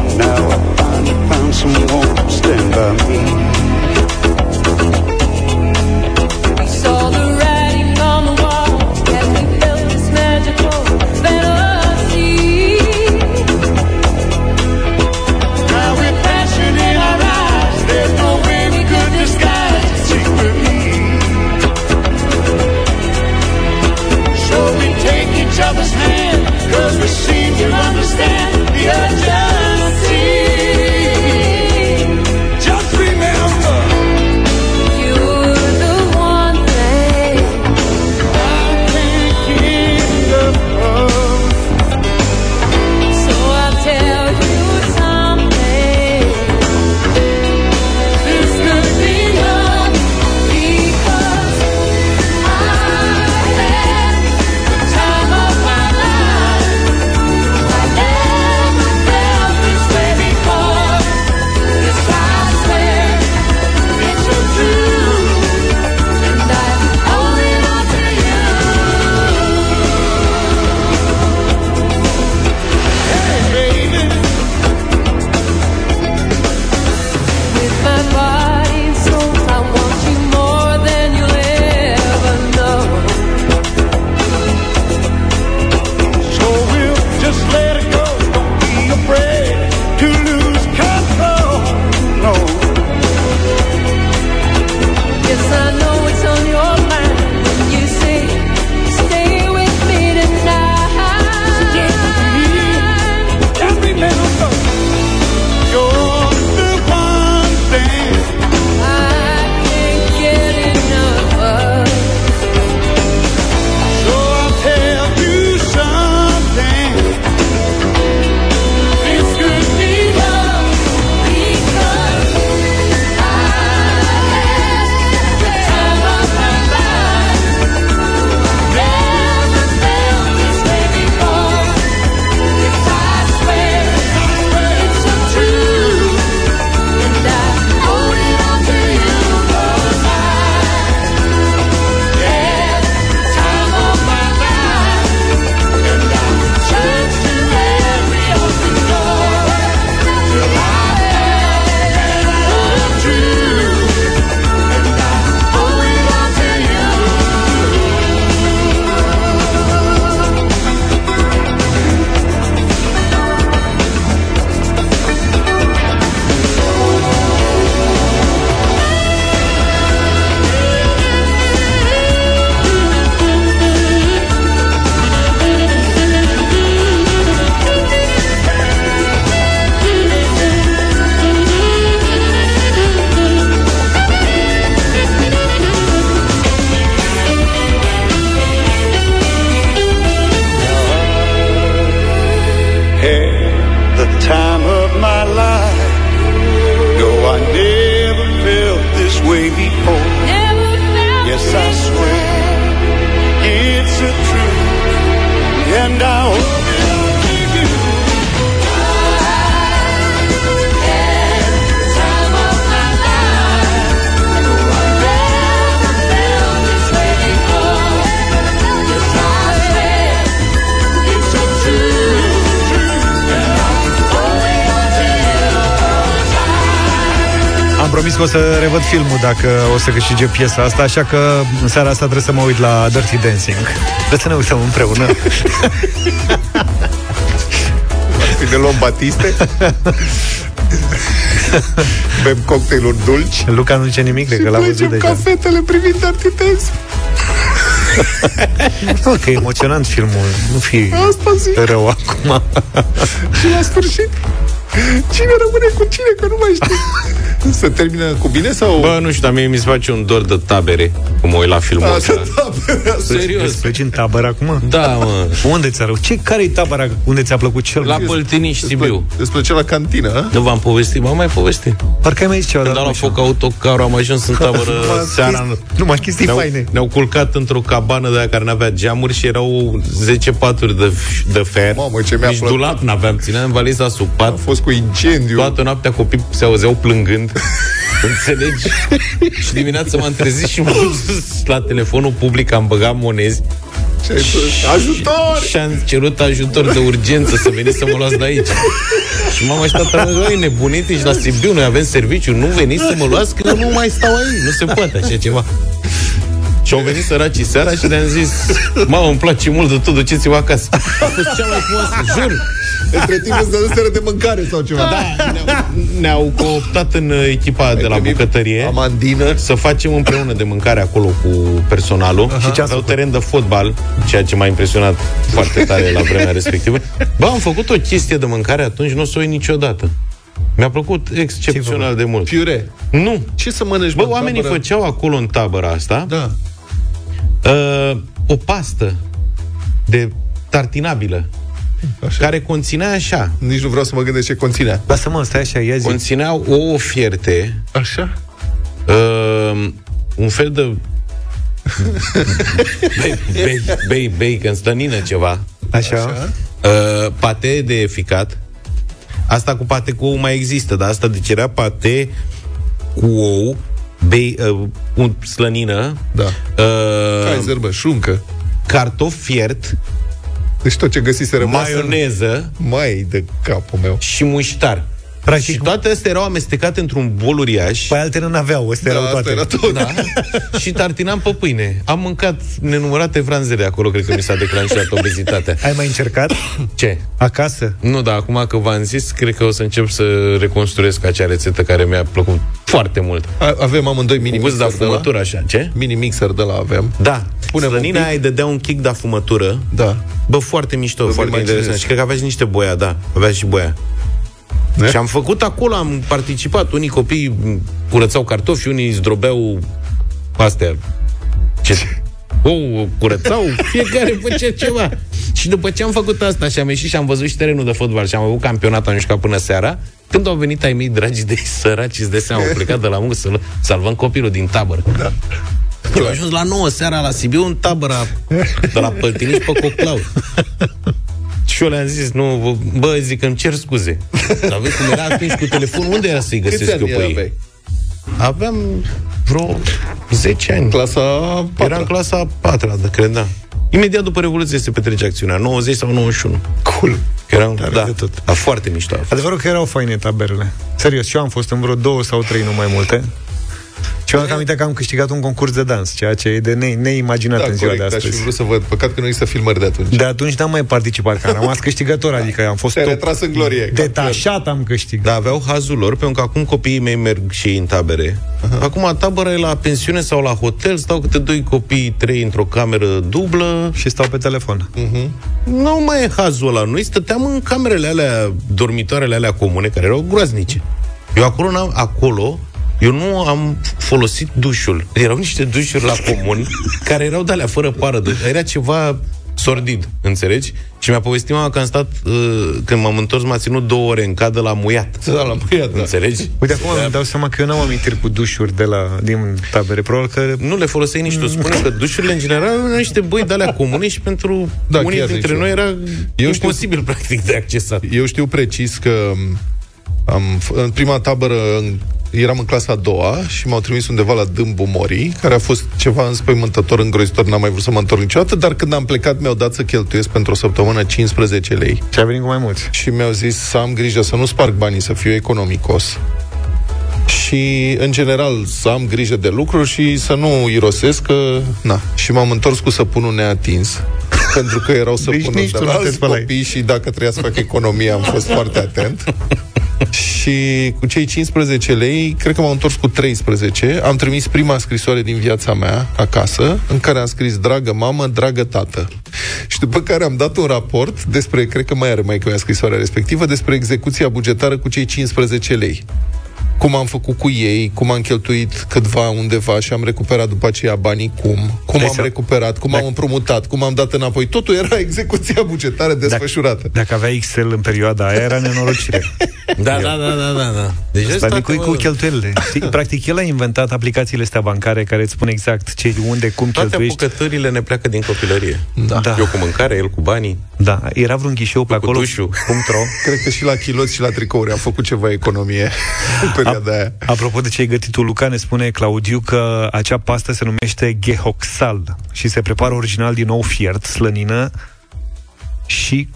Să câștige piesa asta, așa că în seara asta trebuie să mă uit la Dirty Dancing. Vreți să ne uităm împreună? Ne luăm batiste Bem cocktailuri dulci Luca nu zice nimic, cred Și că l-a văzut plăcem deja. cafetele privind Dirty Dancing Nu, că e emoționant filmul. Nu fi Asta zic. rău acum. Și la sfârșit Cine rămâne cu cine, că nu mai știu Se termină cu bine sau... Bă, nu știu, dar mie mi se face un dor de tabere Cum mă uit la filmul Asta, ăsta. da, Serios Pleci în tabără acum? Da, mă Unde ți-a rău? Ce, care e tabăra unde ți-a plăcut cel La mai Păltiniș, Sibiu Îți plăcea la cantină, a? Nu v-am povestit, m-am mai povestit Parcă ai mai zis ceva Când dar am nu luat foc autocarul, am ajuns în tabără Numai seara chestii- numai chestii ne-au, faine. Ne-au culcat într-o cabană de aia care n-avea geamuri și erau 10 paturi de, de fer Mamă, ce mi-a Nici plăcut. dulap n-aveam, țineam în valiza sub pat A fost cu incendiu Toată noaptea copii se auzeau plângând Înțelegi? și dimineața m-am trezit și m-am dus la telefonul public Am băgat monezi Și ai spus, Ajutor! și am cerut ajutor de urgență să veniți să mă luați de aici. Și m-am așteptat, mă, noi nebunit, ești la Sibiu, noi avem serviciu, nu veniți să mă luați, că eu nu mai stau aici, nu se poate așa ceva. Și au venit săracii seara și le-am zis Mamă, îmi place mult de tot, duceți-vă acasă A fost cea mai frumoasă, jur Între timp îți dăduseră de mâncare sau ceva. Da, ne-au, ne-au cooptat în uh, echipa de la bucătărie Amandină? Să facem împreună de mâncare acolo cu personalul. Și ce ați Aveau făcut? teren de fotbal Ceea ce m-a impresionat foarte tare la vremea respectivă. Bă, am făcut o chestie de mâncare atunci Nu o să o uit niciodată. Mi-a plăcut excepțional de mult. Piure Nu. Ce să mănânci, Bă, mă, în oamenii tabără? făceau acolo în tabăra asta Da. uh, O pastă De tartinabilă Așa. Care conținea așa. Nici nu vreau să mă gândesc ce conținea. Lasă-mă, stai așa, ia zi. Conțineau o fierte. Așa? uh, Un fel de Bei, bei, bei, bacon, stănină ceva. Așa. uh, Pate de ficat. Asta cu pate cu ou mai există Dar asta deci era pate Cu ou bei, uh, un slănină. Da. Uh, Kaiser, bă, șuncă. Cartof fiert Deci tot ce găsiseră Maioneză. Mai de capul meu. Și muștar Practic, Și toate astea erau amestecate într-un bol uriaș Păi altele n-aveau, astea erau Da, toate. asta era tot Da. și tartinam pe pâine. Am mâncat nenumărate franzele acolo, cred că mi s-a declanșat obezitatea. Ai mai încercat? Ce? Acasă? Nu, dar acum că v-am zis, cred că o să încep să reconstruiesc acea rețetă care mi-a plăcut foarte mult. A- Avem amândoi mini Cu gust de mixer de la afumătură, așa. Ce? Mini mixer de la avem Da. Punem un Slănina pic. aia îi dădea un kick de afumătură. Da Bă, foarte mișto, Îmi foarte imaginez. interesant. Și cred că avea și niște boia, da. Avea și boia. Ne? Și am făcut acolo, am participat. Unii copii m, curățau cartofi, unii zdrobeau astea. Ce? Ou, curățau, fiecare făcea ceva. Și după ce am făcut asta și am ieșit și am văzut și terenul de fotbal și am avut campionat, am jucat până seara, când au venit ai mei dragi de săraci, îți dai seama, au plecat de la muncă să salvăm copilul din tabără. Da. Eu am ajuns la 9 seara la Sibiu în tabăra de la Păltiniș pe Coclau. Și eu le-am zis, nu, bă, zic, îmi cer scuze. Dar vezi cum era atunci cu telefonul, unde era să-i Câți găsesc eu ani pe ei? aveai? Aveam vreo 10 ani. Clasa Era în clasa a patra, de cred, da. Imediat după Revoluție se petrece acțiunea, 90 sau 91. Cool. Era un, Tare da, de tot. a foarte mișto. a fost. Adevărul că erau faine taberele. Serios, și eu am fost în vreo două sau trei, nu mai multe. Și eu am aminte că am câștigat un concurs de dans, ceea ce e de ne- neimaginat Da, în ziua corect, de dar și astăzi. vreau să văd Păcat că nu există filmări de atunci De atunci n-am mai participat, că am rămas câștigător, adică am fost Te-ai top. retras în glorie Detașat am câștigat. Dar aveau hazul lor, pentru că acum copiii mei merg și ei în tabere. Acum tabăra e la pensiune sau la hotel, stau câte doi copii, trei într-o cameră dublă. Și stau pe telefon. Nu mai e hazul ăla. Noi stăteam în camerele alea, dormitoarele alea comune, care erau groaznice. Eu acolo, n-am, acolo eu nu am folosit dușul. Erau niște dușuri la comun care erau de alea fără pară. De, era ceva sordid, înțelegi? Și mi-a povestit mama că am stat, uh, când m-am întors, m-a ținut două ore în cadă la muiat. Da, la muiat, da. Înțelegi? Uite, acum îmi dau seama că eu n-am amintiri cu dușuri de la, din tabere. Probabil că Nu le foloseai nici tu. Spune că dușurile, în general, erau niște băi de alea comune și pentru Da, unii chiar dintre zic noi eu. era Eu știu- imposibil, practic, de accesat. Eu știu precis că am, în prima tabără în, eram în clasa a doua și m-au trimis undeva la Dâmbu Morii, care a fost ceva înspăimântător, îngrozitor, n-am mai vrut să mă întorc niciodată, dar când am plecat mi-au dat să cheltuiesc pentru o săptămână 15 lei. Și a venit cu mai mulți. Și mi-au zis să am grijă să nu sparg banii, să fiu economicos. și, în general, să am grijă de lucruri și să nu irosesc, că, na, și m-am întors cu săpunul neatins pentru că erau săpunuri nici de tu la nu te alți spălai. copii și dacă trebuia să fac economie am fost foarte atent. Și cu cei 15 lei, cred că m-am întors cu 13, am trimis prima scrisoare din viața mea acasă, în care am scris, dragă mamă, dragă tată. Și după care am dat un raport despre, cred că mai are mai mea scrisoarea respectivă, despre execuția bugetară cu cei 15 lei cum am făcut cu ei, cum am cheltuit câtva undeva și am recuperat după aceea banii cum, cum Dai am seama. recuperat, cum am împrumutat, cum am dat înapoi. Totul era execuția bugetară desfășurată. Dacă avea Excel în perioada aia, era nenorocire. Da, da, da, da, da, da. Deci Asta asta Nicui cu cheltuielile. Știi? Practic, el a inventat aplicațiile astea bancare care îți spun exact ce, unde, cum Toate cheltuiești. apucăturile ne pleacă din copilărie. Da. Eu cu mâncare, el cu banii. Da, era vreun ghișeu pe cu acolo, dușul. .ro. Cred că și la chiloți și la tricouri am făcut ceva economie în perioada aia. Apropo de ce ai gătit tu, Luca, ne spune Claudiu că acea pastă se numește Gehoxal și se prepară original din ou fiert, slănină și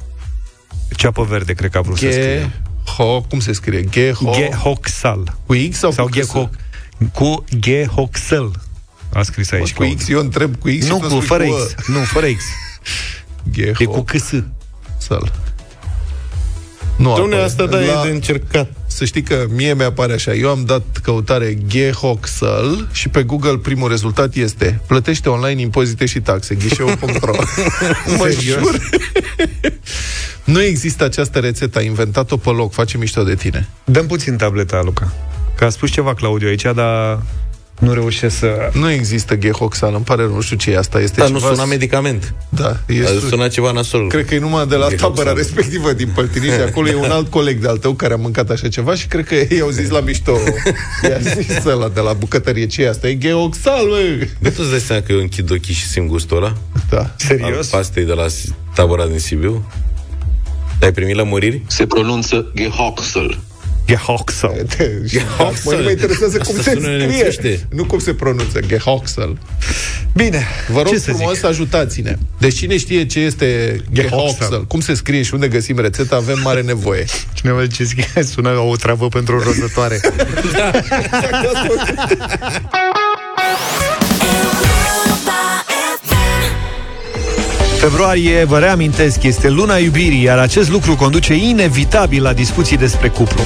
ceapă verde, cred că a vrut să scrie. Ge... Ho, cum se scrie? Geho... Gehoxal. Cu X sau, Sau cu X? Geho... Cu Gehoxal. A scris aici. Cu X, eu întreb cu X Nu, și tu cu, spui fără cu X. Nu, fără X. Geho... E cu câs. Sal. Nu Dom'le, apare. asta da, e de încercat. Să știi că mie mi-apare așa. Eu am dat căutare Gehoxel și pe Google primul rezultat este plătește online impozite și taxe, ghișeu.ro Mă jur. nu există această rețetă, a inventat-o pe loc, face mișto de tine. Dăm puțin tableta, Luca. Că a spus ceva Claudiu aici, dar nu reușesc să... Nu există Gehoxal, îmi pare rău, nu știu ce e asta. Este Dar nu ceva... suna medicament. Da, A este... sunat ceva nasol. Cred că e numai de la Gehoxal. tabăra respectivă din Păltiniș, acolo e un alt coleg de-al tău care a mâncat așa ceva și cred că ei au zis la mișto, i-a zis ăla de la bucătărie, ce e asta? E Geoxal, bă! Nu tu îți dai seama că eu închid ochii și simt gustul ăla? Da. Serios? Al pastei de la S- tabăra din Sibiu? Ai primit lămuriri? Se pronunță Gehoxel. Gehoxal. Mă, nu mă interesează cum Asta se sună scrie, nemțește. nu cum se pronunță, Gehoxal. Bine, Vă rog ce să frumos, zic? ajutați-ne. Deci cine știe ce este Gehoxal. Gehoxal, cum se scrie și unde găsim rețeta, avem mare nevoie. Cineva zice că sună o travă pentru o rozătoare. Februarie, vă reamintesc, este luna iubirii, iar acest lucru conduce inevitabil la discuții despre cuplu.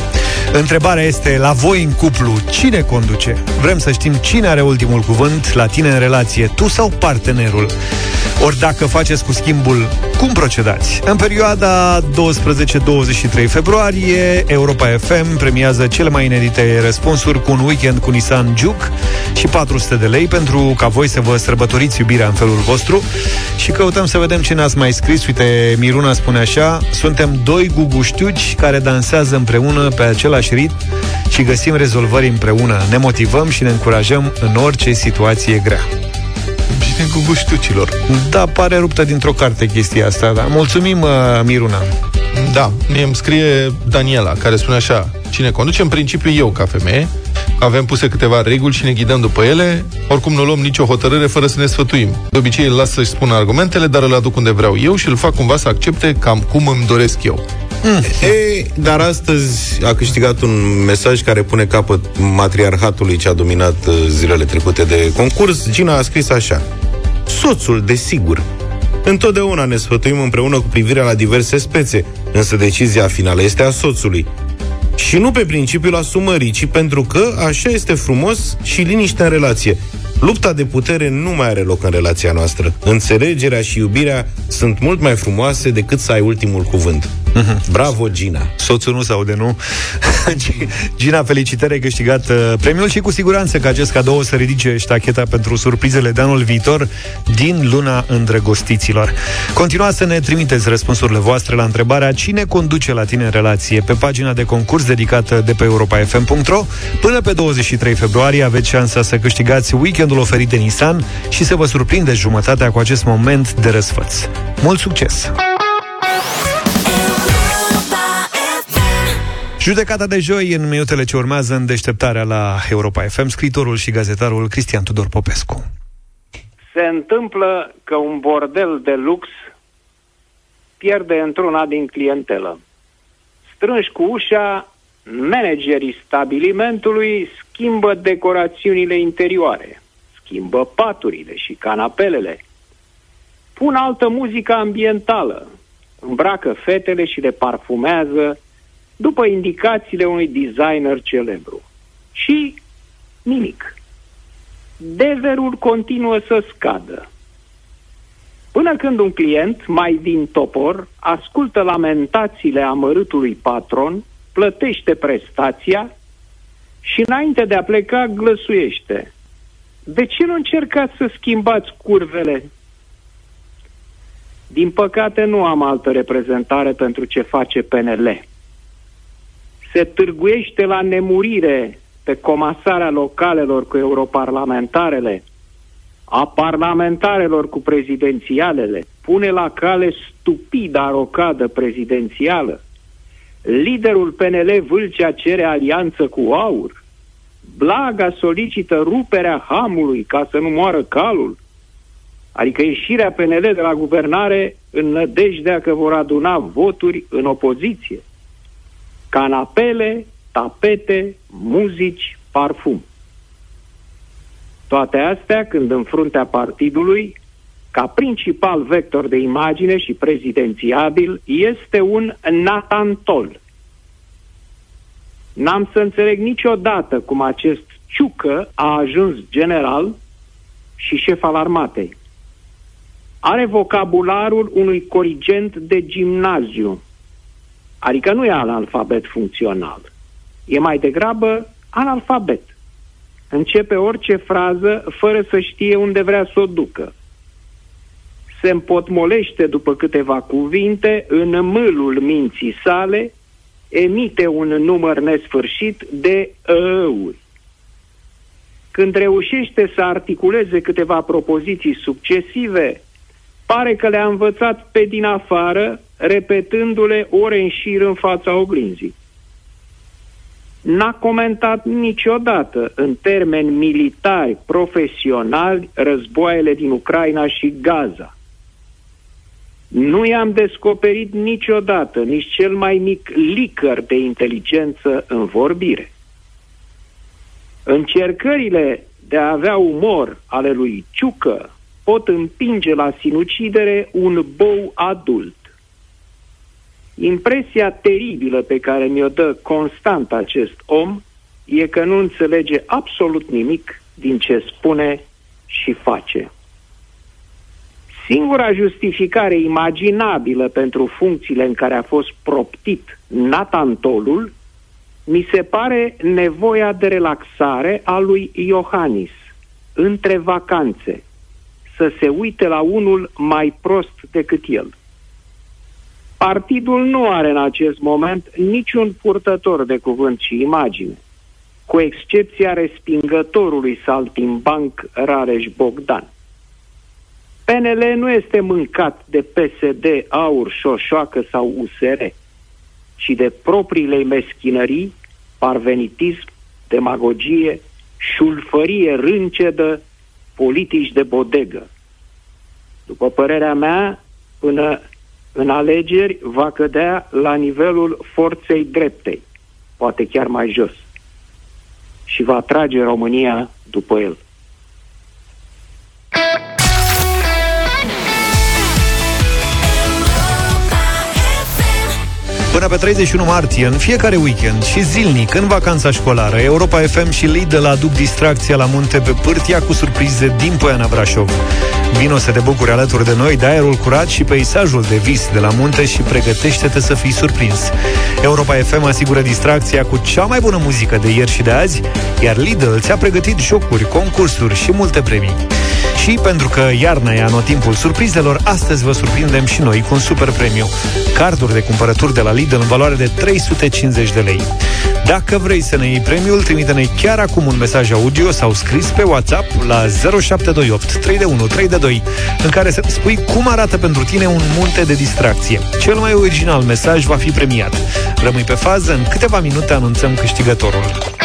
Întrebarea este, la voi în cuplu, cine conduce? Vrem să știm cine are ultimul cuvânt la tine în relație, tu sau partenerul? Ori dacă faceți cu schimbul, cum procedați? În perioada 12-23 februarie, Europa FM premiază cele mai inedite răspunsuri cu un weekend cu Nissan Juke și 400 de lei pentru ca voi să vă sărbătoriți iubirea în felul vostru și căutăm să vedem ce ne-ați mai scris. Uite, Miruna spune așa, suntem doi guguștiuci care dansează împreună pe același ritm și găsim rezolvări împreună. Ne motivăm și ne încurajăm în orice situație grea. Bine cu guștucilor. Da, pare ruptă dintr-o carte chestia asta, da. Mulțumim, uh, Miruna. Da, mie îmi scrie Daniela, care spune așa, cine conduce, în principiu eu ca femeie, avem puse câteva reguli și ne ghidăm după ele, oricum nu luăm nicio hotărâre fără să ne sfătuim. De obicei îl las să-și spună argumentele, dar îl aduc unde vreau eu și îl fac cumva să accepte cam cum îmi doresc eu. E, dar astăzi a câștigat un mesaj care pune capăt matriarhatului ce a dominat uh, zilele trecute de concurs. Gina a scris așa. Soțul, desigur. Întotdeauna ne sfătuim împreună cu privirea la diverse spețe, însă decizia finală este a soțului. Și nu pe principiul asumării, ci pentru că așa este frumos și liniște în relație. Lupta de putere nu mai are loc în relația noastră. Înțelegerea și iubirea sunt mult mai frumoase decât să ai ultimul cuvânt. Bravo, Gina! Soțul nu se aude, nu? Gina, felicitări, ai câștigat uh, premiul și cu siguranță că acest cadou o să ridice ștacheta pentru surprizele de anul viitor din luna îndrăgostiților. Continuați să ne trimiteți răspunsurile voastre la întrebarea cine conduce la tine în relație pe pagina de concurs dedicată de pe europafm.ro. Până pe 23 februarie aveți șansa să câștigați weekendul oferit de Nissan și să vă surprindeți jumătatea cu acest moment de răsfăț. Mult succes! Judecata de joi în minutele ce urmează în deșteptarea la Europa FM, scritorul și gazetarul Cristian Tudor Popescu. Se întâmplă că un bordel de lux pierde într-una din clientelă. Strânși cu ușa, managerii stabilimentului schimbă decorațiunile interioare, schimbă paturile și canapelele, pun altă muzică ambientală, îmbracă fetele și le parfumează după indicațiile unui designer celebru. Și nimic. Deverul continuă să scadă. Până când un client, mai din topor, ascultă lamentațiile amărâtului patron, plătește prestația și înainte de a pleca glăsuiește. De ce nu încercați să schimbați curvele? Din păcate nu am altă reprezentare pentru ce face PNL. Se târguiește la nemurire pe comasarea localelor cu europarlamentarele, a parlamentarelor cu prezidențialele, pune la cale stupida rocadă prezidențială. Liderul PNL Vâlcea cere alianță cu aur. Blaga solicită ruperea hamului ca să nu moară calul. Adică ieșirea PNL de la guvernare în nădejdea că vor aduna voturi în opoziție. Canapele, tapete, muzici, parfum. Toate astea când în fruntea partidului, ca principal vector de imagine și prezidențiabil, este un natantol. N-am să înțeleg niciodată cum acest ciucă a ajuns general și șef al armatei. Are vocabularul unui corigent de gimnaziu, adică nu e analfabet funcțional, e mai degrabă analfabet începe orice frază fără să știe unde vrea să o ducă. Se împotmolește după câteva cuvinte în mâlul minții sale, emite un număr nesfârșit de ăuri. Când reușește să articuleze câteva propoziții succesive, pare că le-a învățat pe din afară, repetându-le ore în șir în fața oglinzii n-a comentat niciodată în termeni militari profesionali războaiele din Ucraina și Gaza. Nu i-am descoperit niciodată nici cel mai mic licăr de inteligență în vorbire. Încercările de a avea umor ale lui Ciucă pot împinge la sinucidere un bou adult. Impresia teribilă pe care mi-o dă constant acest om e că nu înțelege absolut nimic din ce spune și face. Singura justificare imaginabilă pentru funcțiile în care a fost proptit Natantolul mi se pare nevoia de relaxare a lui Iohannis între vacanțe, să se uite la unul mai prost decât el. Partidul nu are în acest moment niciun purtător de cuvânt și imagine, cu excepția respingătorului saltimbanc Rareș Bogdan. PNL nu este mâncat de PSD, AUR, Șoșoacă sau USR, ci de propriile meschinării, parvenitism, demagogie, șulfărie râncedă, politici de bodegă. După părerea mea, până în alegeri va cădea la nivelul forței dreptei, poate chiar mai jos, și va trage România după el. Până pe 31 martie, în fiecare weekend și zilnic, în vacanța școlară, Europa FM și Lidl aduc distracția la munte pe pârtia cu surprize din Poiana Brașov. Vino să te bucuri alături de noi de aerul curat și peisajul de vis de la munte și pregătește-te să fii surprins. Europa FM asigură distracția cu cea mai bună muzică de ieri și de azi, iar Lidl ți-a pregătit jocuri, concursuri și multe premii. Și pentru că iarna e anotimpul surprizelor, astăzi vă surprindem și noi cu un super premiu. Carduri de cumpărături de la Lidl în valoare de 350 de lei. Dacă vrei să ne iei premiul, trimite-ne chiar acum un mesaj audio sau scris pe WhatsApp la 0728 321 32 în care să spui cum arată pentru tine un munte de distracție. Cel mai original mesaj va fi premiat. Rămâi pe fază, în câteva minute anunțăm câștigătorul.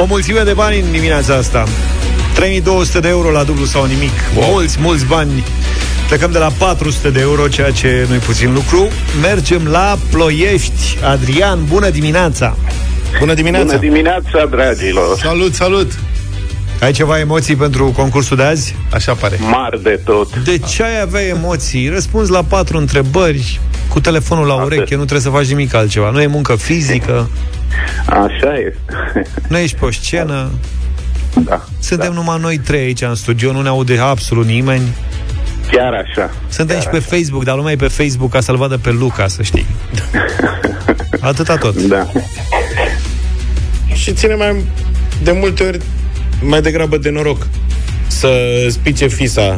O mulțime de bani în dimineața asta. 3200 de euro la dublu sau nimic. Mulți, mulți bani. Plecăm de la 400 de euro, ceea ce nu-i puțin lucru. Mergem la Ploiești. Adrian, bună dimineața! Bună dimineața! Bună dimineața, dragilor! Salut, salut! Ai ceva emoții pentru concursul de azi? Așa pare. Mari de tot. De ce ai avea emoții? Răspunzi la patru întrebări cu telefonul la ureche, nu trebuie să faci nimic altceva. Nu e muncă fizică, Așa este. nu ești pe o scenă. Da. Suntem numai noi trei aici în studio, nu ne aude absolut nimeni. Chiar așa. Suntem Chiar și pe așa. Facebook, dar lumea e pe Facebook ca să-l vadă pe Luca, să știi. Atâta tot. Da. Și ține mai de multe ori mai degrabă de noroc să spice fisa,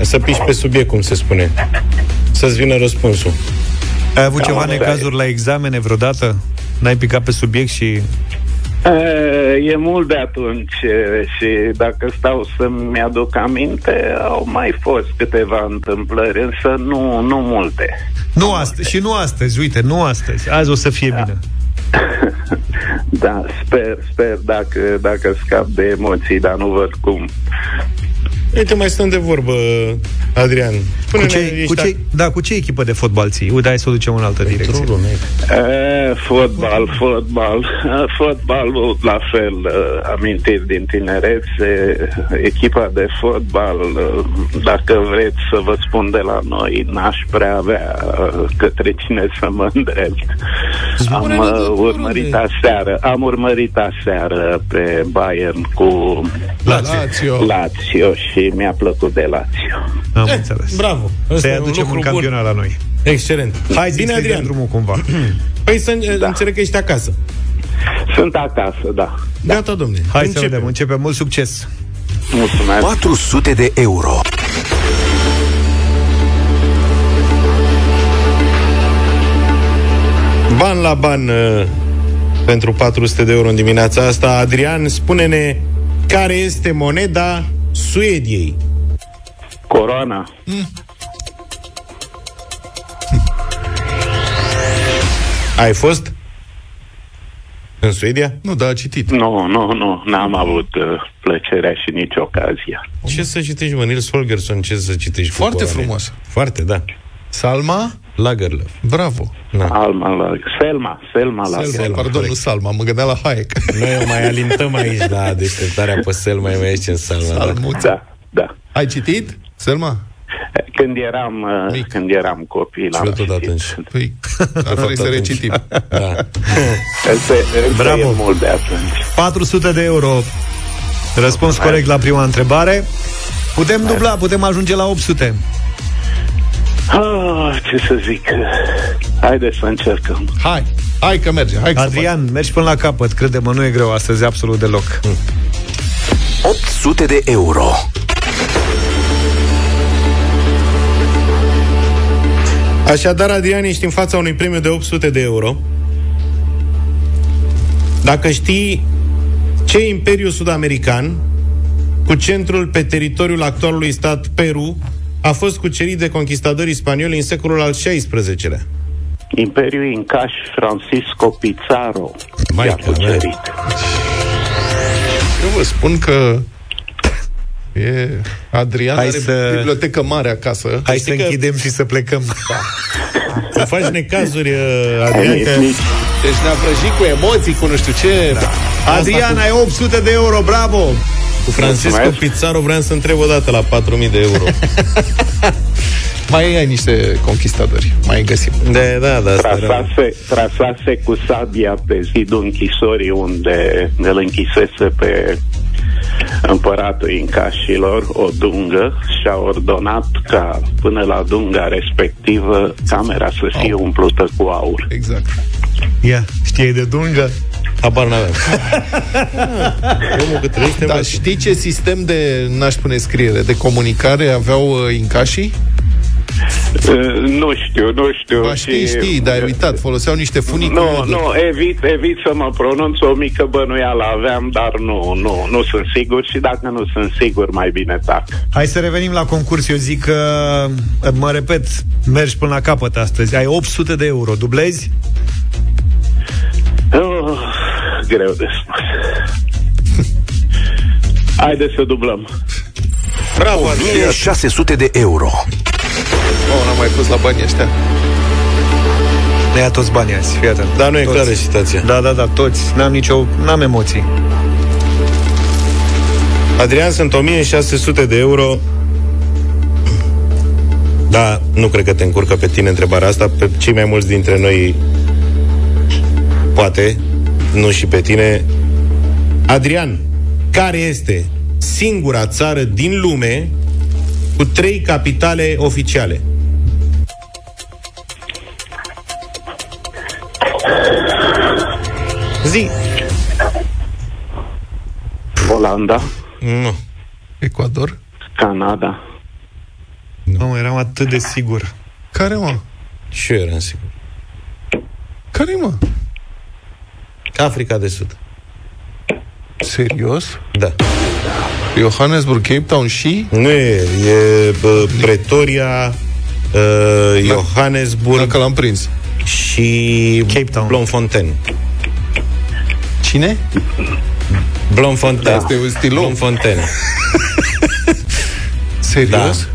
să piși pe subiect, cum se spune. Să-ți vină răspunsul. Ai avut Cam ceva așa e. necazuri la examene vreodată? N-ai picat pe subiect și... E, E mult de atunci e, și dacă stau să-mi aduc aminte, au mai fost câteva întâmplări, însă nu, nu multe. Nu astăzi, și nu astăzi, uite, nu astăzi. Azi o să fie bine. Da, sper, sper dacă, dacă scap de emoții, dar nu văd cum. Uite, mai stăm de vorbă, Adrian. Cu Pune-ne, ce, ești cu ce, da, cu ce echipă de fotbal ții? Uite, hai să o ducem în altă direcție. E, fotbal, fotbal, E, fotbalul la fel, e, amintiri din tinerețe, echipa de fotbal, e, dacă vreți să vă spun de la noi, n-aș prea avea e, către cine să mă îndrept. Am Spune-ne e, de urmărit aseară, am urmărit aseară pe Bayern cu Lazio. Lazio și mi-a plăcut de Lazio. Am înțeles. Bravo. Ăsta Să-i e un aducem lucru în bun. campionat la noi. Excelent. Hai, zi Bine, să-i dăm Adrian. drumul cumva. Păi să da. înțeleg că ești acasă. Sunt acasă, da. Gata, domnule. Hai să Începem. vedem, începem. Mult succes! Mulțumesc. 400 de euro. Ban la ban uh, pentru 400 de euro în dimineața asta. Adrian, spune-ne care este moneda Suediei. Corona. Ai fost în Suedia? Nu, dar a citit. Nu, nu, nu, n-am avut uh, plăcerea și nici ocazia. Ce să citești, mă? Nils Holgersson, ce să citești? cu Foarte coroane? frumos. Foarte, da. Salma? Lagerlöf. Bravo. Da. Alma la... Selma, Selma la... Selma, pardon, nu Salma, mă gândeam la Hayek. Noi o mai alintăm aici la deșteptarea pe sel, mai mai ești în salma. Da. Salmuța. Da, da. Ai citit, Selma? Când eram, uh, Mic. când eram copil, Și eu am tot citit. atunci. Păi, ar trebui să atunci. recitim. Da. Însă, însă Bravo. e mult de atunci. 400 de euro. Răspuns corect la prima întrebare. Putem dubla, putem ajunge la 800. Ah, ce să zic? Haideți să încercăm. Hai, hai că merge. Hai că se Adrian, mergi până la capăt, crede-mă, nu e greu astăzi absolut deloc. 800 de euro. Așadar, Adrian, ești în fața unui premiu de 800 de euro. Dacă știi ce imperiu sud-american, cu centrul pe teritoriul actualului stat Peru, a fost cucerit de conquistadorii spanioli în secolul al XVI-lea. Imperiul Incaș Francisco Pizarro Mai i-a că, cucerit. Eu vă spun că e Adrian Hai are să- bibliotecă mare acasă. Hai știi să că- închidem și să plecăm. Să faci necazuri, uh, Adrian, că... Nici- Deci ne-a vrăjit cu emoții, cu nu știu ce. Da. Adrian, ai 800 de euro, bravo! Cu Francisco Mulțumesc. Pizarro vreau să întreb o dată la 4.000 de euro. Mai ai niște conquistadori. Mai găsim. de, da, da, asta era... Trasase, trasase cu sabia pe zidul închisorii unde îl închisese pe împăratul incașilor o dungă și a ordonat ca până la dunga respectivă camera să fie umplută cu aur. Exact. Ia, știi de dungă? Habar n-aveam. Omul cât trăiește, Dar mă, știi ce sistem de, n-aș spune scriere, de comunicare aveau uh, incașii? Uh, Nu știu, nu știu. Ba știi, și- știi, dar ai uitat, foloseau niște funii cu Nu, ioduri. nu, evit, evit să mă pronunț, o mică bănuială aveam, dar nu, nu, nu sunt sigur și dacă nu sunt sigur, mai bine tac. Hai să revenim la concurs. Eu zic că, mă repet, mergi până la capăt astăzi. Ai 800 de euro. Dublezi? Oh, greu de spus. Haideți să dublăm. Bravo, 1600 de euro. Oh, n-am mai pus la banii ăștia. Ne ia toți banii azi, fii atent. Da, nu e Toți. clară situația. Da, da, da, toți. N-am nicio, n-am emoții. Adrian, sunt 1600 de euro. Da, nu cred că te încurcă pe tine întrebarea asta. Pe cei mai mulți dintre noi poate, nu și pe tine. Adrian, care este singura țară din lume cu trei capitale oficiale? Zi. Olanda, Nu. Ecuador? Canada. Nu, mă, eram atât de sigur. Care, mă? Și eu eram sigur. Care, mă? Africa de Sud. Serios? Da. Johannesburg, Cape Town și? Nu e, e bă, Pretoria, uh, Johannesburg Dacă l-am prins. și Cape Town. Blomfontein. Cine? Blomfontein. Asta e un stilou. Blomfontein. Serios?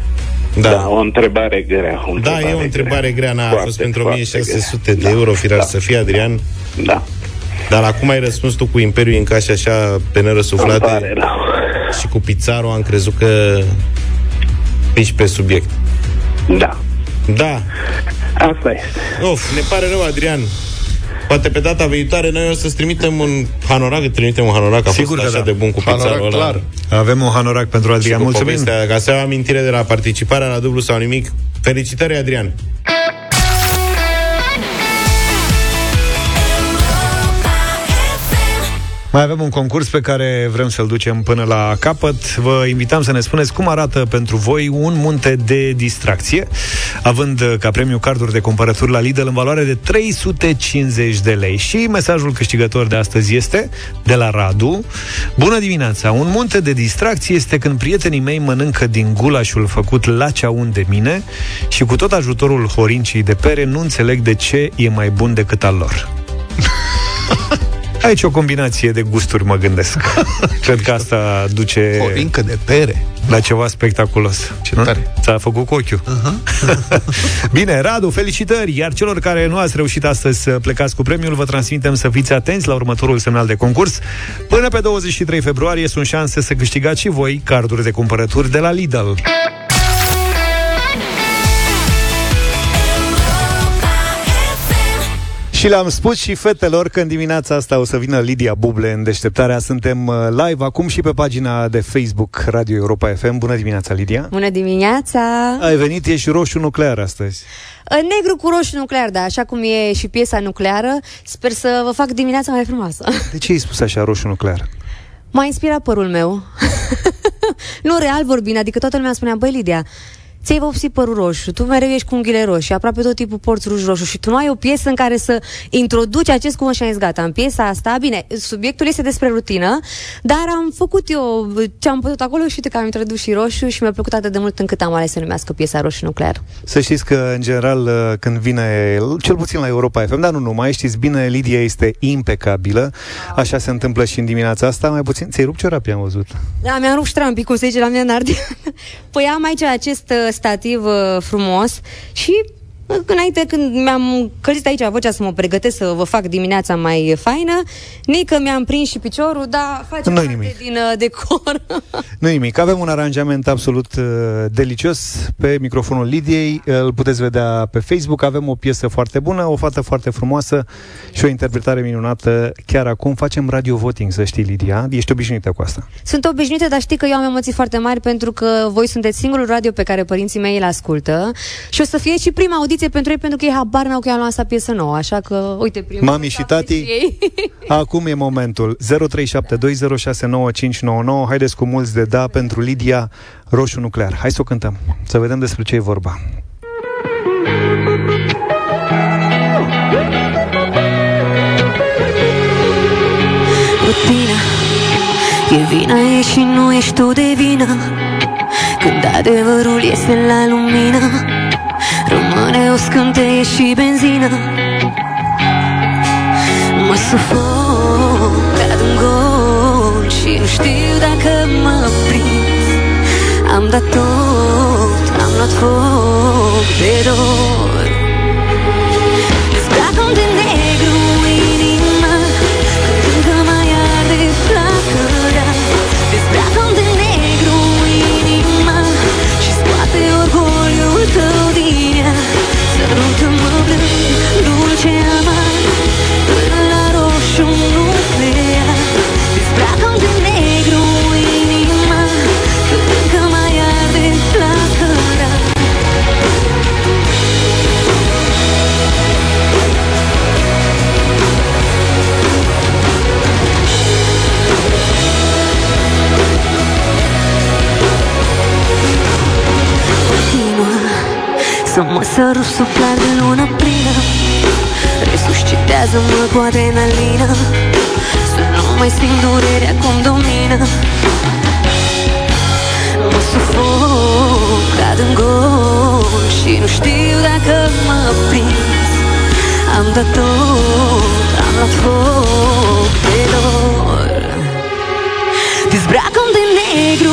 Da. Da, o întrebare grea. O Da, e o întrebare grea, n-a Foarte, fost pentru foarte 1600 de euro, firar să fie, Adrian. Da. Dar acum ai răspuns tu cu Imperiul în caș așa pe Îmi pare nerăsuflate rău. și cu Pizarro am crezut că piși pe subiect. Da. Da. Asta este. Of, ne pare rău, Adrian. Poate pe data viitoare noi o să-ți trimitem un hanorac, îți trimitem un hanorac, a Sigur fost că așa da. de bun cu Hanorac, pizarul ăla. clar. Avem un hanorac pentru Și Adrian. cu Mulțumim. povestea, ca să ai o amintire de la participarea la dublu sau nimic. Felicitări, Adrian! Mai avem un concurs pe care vrem să-l ducem până la capăt. Vă invităm să ne spuneți cum arată pentru voi un munte de distracție, având uh, ca premiu carduri de cumpărături la Lidl în valoare de 350 de lei. Și mesajul câștigător de astăzi este de la Radu. Bună dimineața! Un munte de distracție este când prietenii mei mănâncă din gulașul făcut la ceaun de mine și cu tot ajutorul horincii de pere nu înțeleg de ce e mai bun decât al lor. Aici o combinație de gusturi, mă gândesc. Cred că asta duce O rincă de pere. la ceva spectaculos. Ce Nu? tare. Ți-a făcut cu ochiul. Bine, Radu, felicitări! Iar celor care nu ați reușit astăzi să plecați cu premiul, vă transmitem să fiți atenți la următorul semnal de concurs. Până pe 23 februarie sunt șanse să câștigați și voi carduri de cumpărături de la Lidl. Și le-am spus și fetelor că în dimineața asta o să vină Lidia Buble în deșteptarea. Suntem uh, live acum și pe pagina de Facebook Radio Europa FM. Bună dimineața, Lidia! Bună dimineața! Ai venit, ești roșu nuclear astăzi. Negru cu roșu nuclear, da, așa cum e și piesa nucleară. Sper să vă fac dimineața mai frumoasă. De ce ai spus așa roșu nuclear? M-a inspirat părul meu. nu, real vorbind, adică toată lumea spunea, băi, Lidia, ți-ai vopsit părul roșu, tu mereu ești cu unghiile roșii, aproape tot timpul porți ruj roșu și tu nu ai o piesă în care să introduci acest cuvânt și am zis, gata, în piesa asta, bine, subiectul este despre rutină, dar am făcut eu ce am putut acolo și uite că am introdus și roșu și mi-a plăcut atât de mult încât am ales să numească piesa roșu nuclear. Să știți că, în general, uh, când vine, cel puțin la Europa FM, dar nu numai, știți bine, Lidia este impecabilă. Așa se întâmplă și în dimineața asta. Mai puțin, ți-ai rupt ciorapii, am văzut. Da, mi-am rupt ștrampii, cum se zice la mine în Ardeal. Păi am aici acest uh, stativ uh, frumos și uh, înainte când mi-am călzit aici vocea să mă pregătesc să vă fac dimineața mai faină, nică mi-am prins și piciorul, dar face Nu-i parte nimic. din uh, decor. nu nimic, avem un aranjament absolut uh, delicios pe microfonul Lidiei, îl puteți vedea pe Facebook, avem o piesă foarte bună, o fată foarte frumoasă și o interpretare minunată. Chiar acum facem radio voting, să știi, Lidia, ești obișnuită cu asta. Sunt obișnuită, dar știi că eu am emoții foarte mari pentru că voi sunteți singurul radio pe care părinții mei îl ascultă și o să fie și prima audiție pentru ei pentru că ei habar n-au că eu am lansat piesă nouă, așa că, uite, primul Mami și tati, acum e momentul. 0372069599. Haideți cu mulți de da pentru Lidia Roșu Nuclear. Hai să o cântăm, să vedem despre ce e vorba. rutina E vina e și nu ești tu de vină Când adevărul este la lumină Rămâne o scânteie și benzină. Mă sufoc, cad în gol Și Și nu știu dacă mă prins Am dat tot, am luat foc de dor să mă sărut suflar de lună plină. Resuscitează-mă cu adrenalină. Să nu mai simt durerea cum domină. Mă sufoc, cad în gol Și nu știu dacă mă prins Am dat tot, am luat foc de dor. Dezbracă-mi de negru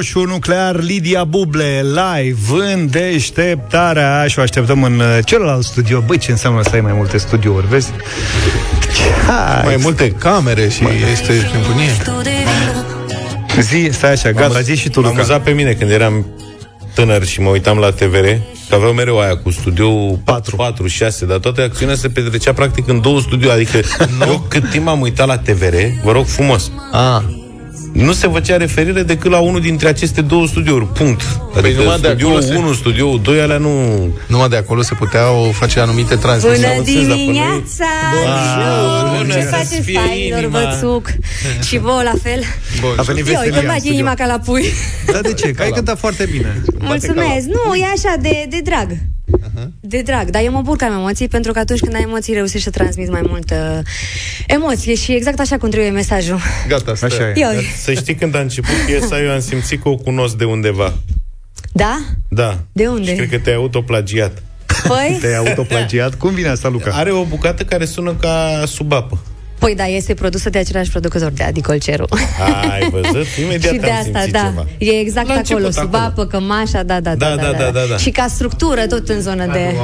Roșu nuclear Lidia Buble live în deșteptarea și o așteptăm în uh, celălalt studio. Băi, ce înseamnă să ai mai multe studiouri, vezi? Hai. Mai multe camere și este simfonie. Zi, stai așa, gata, zi și tu, M-am Luca. amuzat pe mine când eram tânăr și mă uitam la TVR, că aveau mereu aia cu studio 4, 4 6, dar toată acțiunea se petrecea practic în două studiouri, adică eu cât timp am uitat la TVR, vă rog frumos, Ah. Nu se făcea referire decât la unul dintre aceste două studiouri, punct. Adică numai de studioul acolo se- 1, studioul 2, alea nu... Numai de acolo se puteau face anumite transmisii. Bună Am înțeles, dar pe noi- dimineața! Bună, Bună, bună Ce să faceți, fie fainilor, inima. vățuc? Și vouă la fel? A venit Eu, veselia îmi în bate studio. inima ca la pui. Dar de ce? Că ai cântat foarte bine. Mulțumesc. Nu, e așa de, de drag. De drag, dar eu mă bucur că am emoții pentru că atunci când ai emoții reușești să transmiți mai multă emoție și exact așa cum trebuie mesajul. Gata, stă. Așa e. Eu. Să știi când a început piesa, eu am simțit că o cunosc de undeva. Da? Da. De unde? Și cred că te-ai autoplagiat. Păi? Te-ai autoplagiat? Cum vine asta, Luca? Are o bucată care sună ca sub apă. Păi da, este produsă de același producător de Adi Colceru. Ai văzut? Imediat și de am asta, simțit da. ceva. E exact La acolo, început, sub acolo. apă, cămașa, da, da, da, Da, da, da, da, da. Și ca structură tot în zonă de...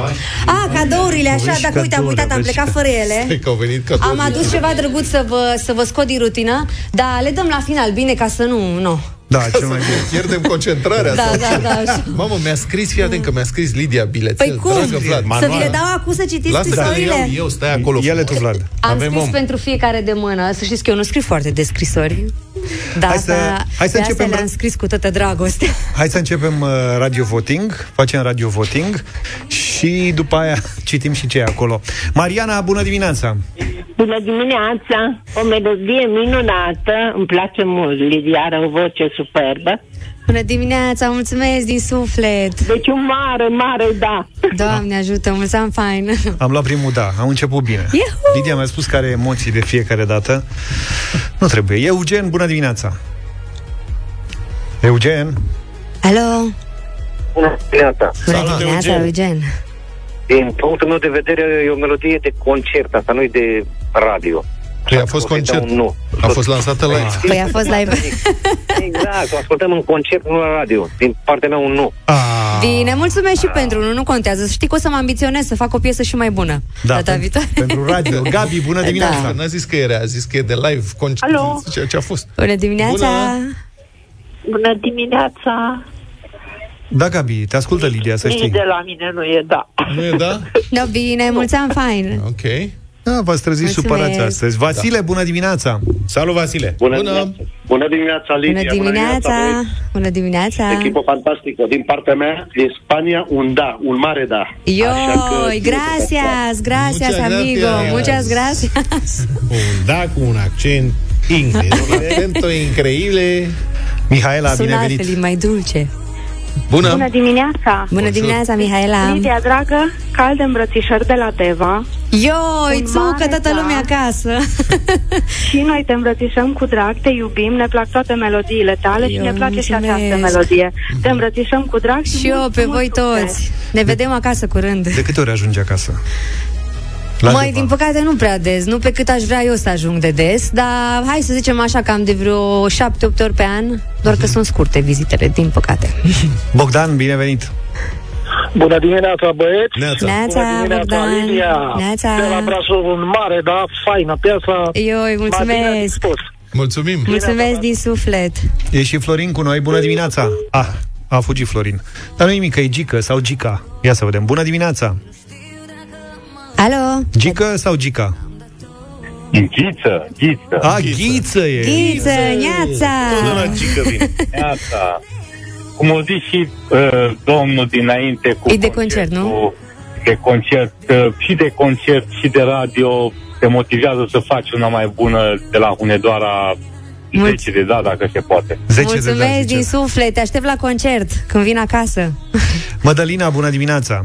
A, cadourile, așa, și dacă uite, am cadouri, uitat, am aveți plecat și fără ele. Stai că au venit ca Am adus ceva drăguț să vă, să vă scot din rutină, dar le dăm la final, bine, ca să nu, nu. Da, cel mai bine. Pierdem concentrarea Da, sau da, ce? da, așa. Mamă, mi-a scris, fii atent că mi-a scris Lidia bilețel. Păi cum? Dragă Vlad. Să vi le dau acum să citiți Lasă să le iau scrisorile? eu, stai acolo. Ia-le tu, Vlad. Am Avem scris om. pentru fiecare de mână. Să știți că eu nu scriu foarte de scrisori. Da, Hai să- asta, hai să pe începem astea le-am ra- scris cu toată dragoste. Hai să începem uh, radio voting, facem radio voting și după aia citim și ce e acolo. Mariana, bună dimineața! Bună dimineața! O melodie minunată, îmi place mult. Lidia are o voce superbă. Bună dimineața, mulțumesc din suflet. Deci un mare, mare da. Doamne ajută, mulțumim fain. Am luat primul da, am început bine. Iuhu! Lidia mi-a spus că are emoții de fiecare dată. Nu trebuie. Eugen, bună dimineața! Eugen? Alo, Bună dimineața! bună Salut, dimineața, Eugen. Eugen. Din punctul meu de vedere, e o melodie de concert, asta nu e de radio. Păi a fost O să-i dau concert. un nu. A fost lansată live. Păi a fost live. Exact, o ascultăm în concert, nu la radio. Din partea mea un nu. Bine, mulțumesc și pentru nu, nu contează. Să știi că o să mă ambiționez să fac o piesă și mai bună. Da, data pentru, viitoare. pentru radio. Gabi, bună dimineața! Da. N-a zis că era, a zis că e de live concert. Alo? Ceea ce a fost. Bună dimineața! Bună. Bună dimineața! Da, Gabi, te ascultă Lidia, să Nici știi. de la mine nu e da. Nu e da? Da, bine, mulți ani fain. Ok. Da, v-ați trezit Mulțumesc. supărați astăzi. Vasile, bună dimineața! Salut, Vasile! Bună, Bună. dimineața. Bună dimineața, Lidia. Bună dimineața! băieți. Bună dimineața! Echipă fantastică. Din partea mea, din Spania, un da, un mare da. Așa că- Yoi, gracias, gracias, Muchas amigo, gracias. muchas gracias. Un da cu un accent incredibil. Acento increíble. Mihaela, Sună bine venit! altfel, e mai dulce. Bună. Bună dimineața! Bună dimineața, Mihaela! Lidia, dragă, calde îmbrățișări de la Teva Ioi, Un țucă mare toată da. lumea acasă. și noi te îmbrățișăm cu drag, te iubim, ne plac toate melodiile tale și Eu ne place și mulțumesc. această melodie. Te îmbrățișăm cu drag și, Și eu mult, pe mult voi succes. toți. Ne vedem acasă curând. De câte ori ajungi acasă? La Măi, Deva. din păcate nu prea des, nu pe cât aș vrea eu să ajung de des, dar hai să zicem așa cam de vreo 7-8 ori pe an, doar Mhm. că sunt scurte vizitele, din păcate. Bogdan, bine venit! Bună dimineața, băieți! Neața. Neața, Bună dimineața, Bogdan! Lilia! Neața! De la Brașov, un mare, da, faină piesa. Ioi, M-a bine mulțumesc! dispus. Mulțumim. Mulțumesc din suflet! E și Florin cu noi, bună dimineața! Ah, a fugit Florin. Dar nu nimic, că e Gica sau Gica. Ia să vedem. Bună dimineața! Alo? Gica sau Gica? Ghiță, ghiță. A, Ghiță e! Ghiță, Neața! Sună la gică vine. Iată. Cum o zis și uh, domnul dinainte cu E de concert, nu? de concert, uh, și de concert și de radio te motivează să faci una mai bună de la Hunedoara Mulț- 10 de da, dacă se poate. 10 de Mulțumesc da, din zice. suflet, te aștept la concert când vin acasă. Mădălina, bună dimineața!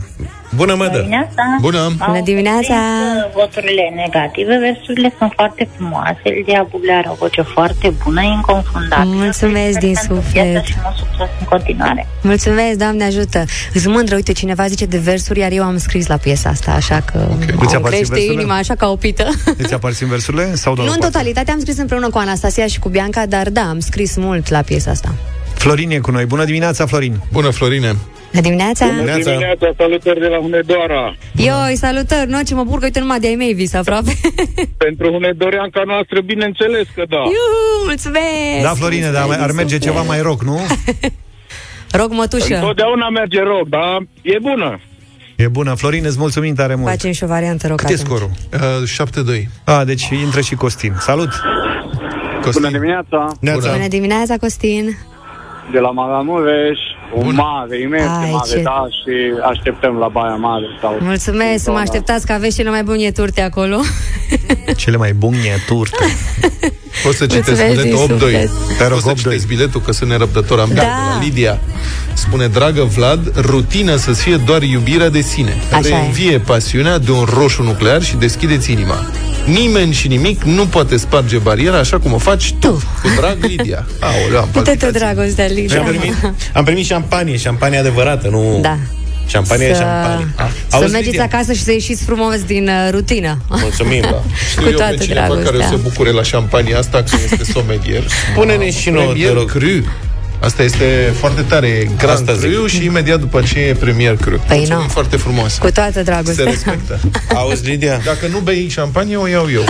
Bună, mădă! dimineața. Bună. Bună dimineața! Au prins, uh, Voturile negative, versurile sunt foarte frumoase. Lidia Buble are o voce foarte bună, inconfundabilă. Mulțumesc din Felicitări pentru suflet. viață Și mult succes în continuare. Mulțumesc, Doamne ajută! Îți mândră, uite, cineva zice de versuri, iar eu am scris la piesa asta, așa că Îți îmi aparțin crește versurile? inima așa ca o pită. Îți aparțin versurile? Sau doar nu o în parte? totalitate, am scris împreună cu Anastasia și cu Bianca, dar da, am scris mult la piesa asta. Florin e cu noi. Bună dimineața, Florin! Bună, Florine. Bună dimineața! Neața. dimineața, salutări de la Hunedoara. Ioi, salutări! Nu, ce mă bucur că uite numai de-ai mei vis aproape. Pentru Hunedoreanca noastră, bineînțeles că da. Iuhu, mulțumesc! Da, Florine, dar Mulțumesc ar din merge suflet. ceva mai rock, nu? Rog, mătușă, Întotdeauna merge rog, dar e bună. E bună. Florin, îți mulțumim tare mult. facem și o variantă rog Cât e atunci. scorul? Uh, 7-2. A, deci intră și Costin. Salut! Costin. dimineața, Neața. Bună dimineața, Costin! de la Maramureș, un Bun. mare, imens Ai, mare, ce- da, și așteptăm la Baia Mare. Sau Mulțumesc, să mă așteptați că aveți cele mai bune turte acolo. Cele mai bune turte. Poți să citesc Mulțumesc din biletul 8-2. suflet. Te rog, Poți să 8-2. citesc biletul, că sunt nerăbdător. Am Da. de la Lidia. Spune, dragă Vlad, rutină să fie doar iubirea de sine. Așa e. Reînvie pasiunea de un roșu nuclear și deschideți inima. Nimeni și nimic nu poate sparge bariera așa cum o faci tu. Cu drag, Lidia. Aoleu, am Uite tu, palpitații. dragostea, Și Lidia. am primit, am primit șampanie, șampanie adevărată, nu... Da. Șampanie e Să- șampanie. Să Auzi, mergeți Lidia? acasă și să ieșiți frumos din uh, rutină. Mulțumim, da. Știu Cu eu toată pe cineva care o dragostea. se bucure la șampania asta, că este somelier. Spune-ne și nouă, te Premier rog. Cru. Asta este foarte tare. Grand Asta zic. Cru și imediat după ce e Premier Cru. Păi Mulțumim nu. foarte frumos. Cu toată Se dragostea. respectă. Auzi, Lidia? Dacă nu bei șampanie, o iau eu.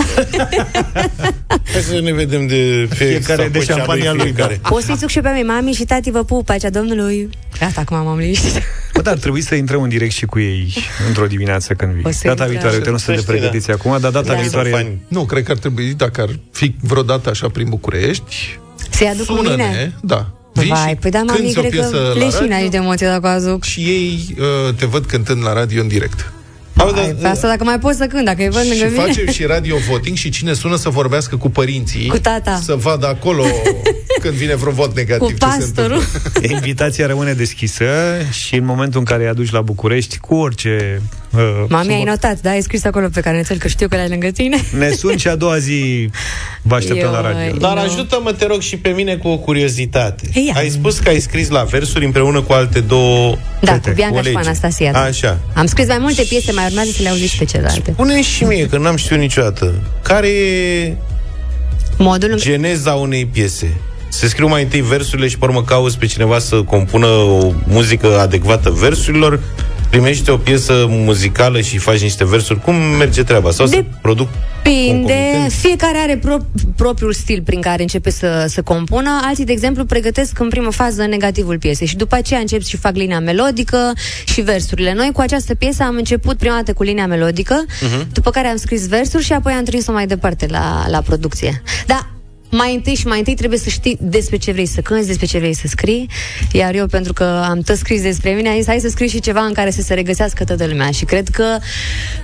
Hai să ne vedem de pe Fiecare sau de pe cea șampania lui, fiecare. Poți să-i suc și pe mine, mami și tati vă pup, pacea Domnului. Gata, acum m-am liniștit. Bă, dar trebuie să intrăm în direct și cu ei într-o dimineață când O vii. să Data intrăm. viitoare, uite, nu Să sunt de știi, pregătiți acum, dar data Da. viitoare... Sunt fani. Nu, cred că ar trebui, dacă ar fi vreodată așa prin București, Să-i aduc cu sună-ne, mine? da. Vii Vai, și păi da, mami, cânti o cred piesă că la leșin radio aici de emoție dacă o aduc. și ei uh, te văd cântând la radio în direct. Auzi, Ai, pe asta dacă mai pot să cânt, dacă îi văd Și lângă mine. facem și radio voting și cine sună să vorbească cu părinții Cu tata. Să vadă acolo când vine vreun vot negativ Cu ce se pastorul. întâmplă. Invitația rămâne deschisă și în momentul în care îi aduci la București, cu orice... Uh, Mami, ai suport- notat, da? Ai scris acolo pe carnețel că știu că le-ai lângă tine. Ne sun și a doua zi vă așteptăm la radio. Ioi. Dar Nu. ajută-mă, te rog, și pe mine cu o curiozitate. Ia. Ai spus că ai scris la versuri împreună cu alte două Da, fete, cu Bianca și cu colegi. Anastasia. da. Așa. Am scris mai multe piese, mai urmează să le auziți pe celelalte. Pune și mie, că n-am știut niciodată. Care e Modul în geneza unei piese? Se scriu mai întâi versurile și pe urmă cauți pe cineva să compună o muzică adecvată versurilor primești o piesă muzicală și faci niște versuri, cum merge treaba? Sau De- să produc Depinde, concomitent? fiecare are pro- propriul stil prin care începe să, să compună. Alții, de exemplu, pregătesc în primă fază negativul piesei și după aceea încep și fac linia melodică și versurile. Noi cu această piesă am început prima dată cu linia melodică, Mhm. după care am scris versuri și apoi am trimis-o mai departe la, la producție. Da, mai întâi și mai întâi trebuie să știi despre ce vrei să cânti, despre ce vrei să scrii, iar eu, pentru că am tot scris despre mine, am zis, hai să scriu și ceva în care să se regăsească toată lumea și cred că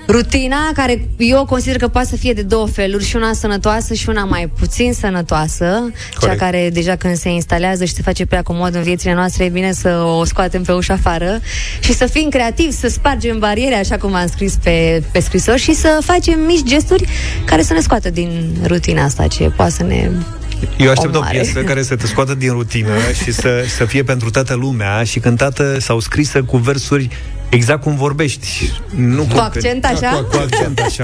rutina, care eu consider că poate să fie de două feluri, și una sănătoasă și una mai puțin sănătoasă, cea Corect. care deja când se instalează și se face prea comod în viețile noastre, e bine să o scoatem pe ușa afară și să fim creativi, să spargem bariere, așa cum am scris pe, pe scrisor și să facem mici gesturi care să ne scoată din rutina asta, ce poate să ne Eu aștept o mare. piesă care să te scoată din rutină și să, să fie pentru toată lumea și cântată sau scrisă cu versuri exact cum vorbești. Nu Cu accent așa? Cu accent așa.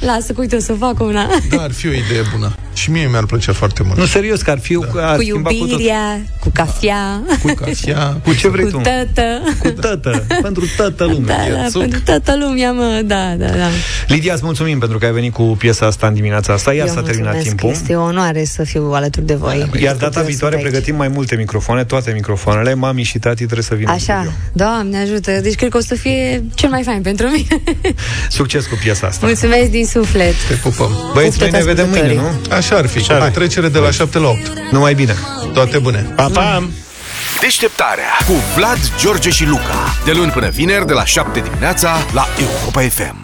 Lasă, că uite, o să fac una. Da, ar fi o idee bună. Și mie mi-ar plăcea foarte mult. Nu, serios, că ar fi... Da. Ar Cu schimba cu tot. iubirea, cu cafea, Cu cafea, Cu ce vrei cu tu? tătă. Cu tătă. pentru toată lumea. Da, da, pentru toată lumea, mă, da, da, da. Lidia, îți mulțumim pentru că ai venit cu piesa asta în dimineața asta. Iar Eu s-a terminat mulțumesc, timpul. Este o onoare să fiu alături de voi. Iar data Eu viitoare sunt aici. pregătim mai multe microfoane, toate microfoanele. Mami și tati trebuie să vină. în studio. Așa, Doamne ajută. Deci cred că o să fie cel mai fain pentru mine. Succes cu piesa asta. Mulțumesc din suflet. Te pupăm. Băieți, noi ne vedem mâine, nu? Așa ar fi. Așa ar Hai, fi. trecere de la 7 la 8. Numai bine. Toate bune. Pa, pa! Deșteptarea cu Vlad, George și Luca. De luni până vineri, de la 7 dimineața, la Europa FM.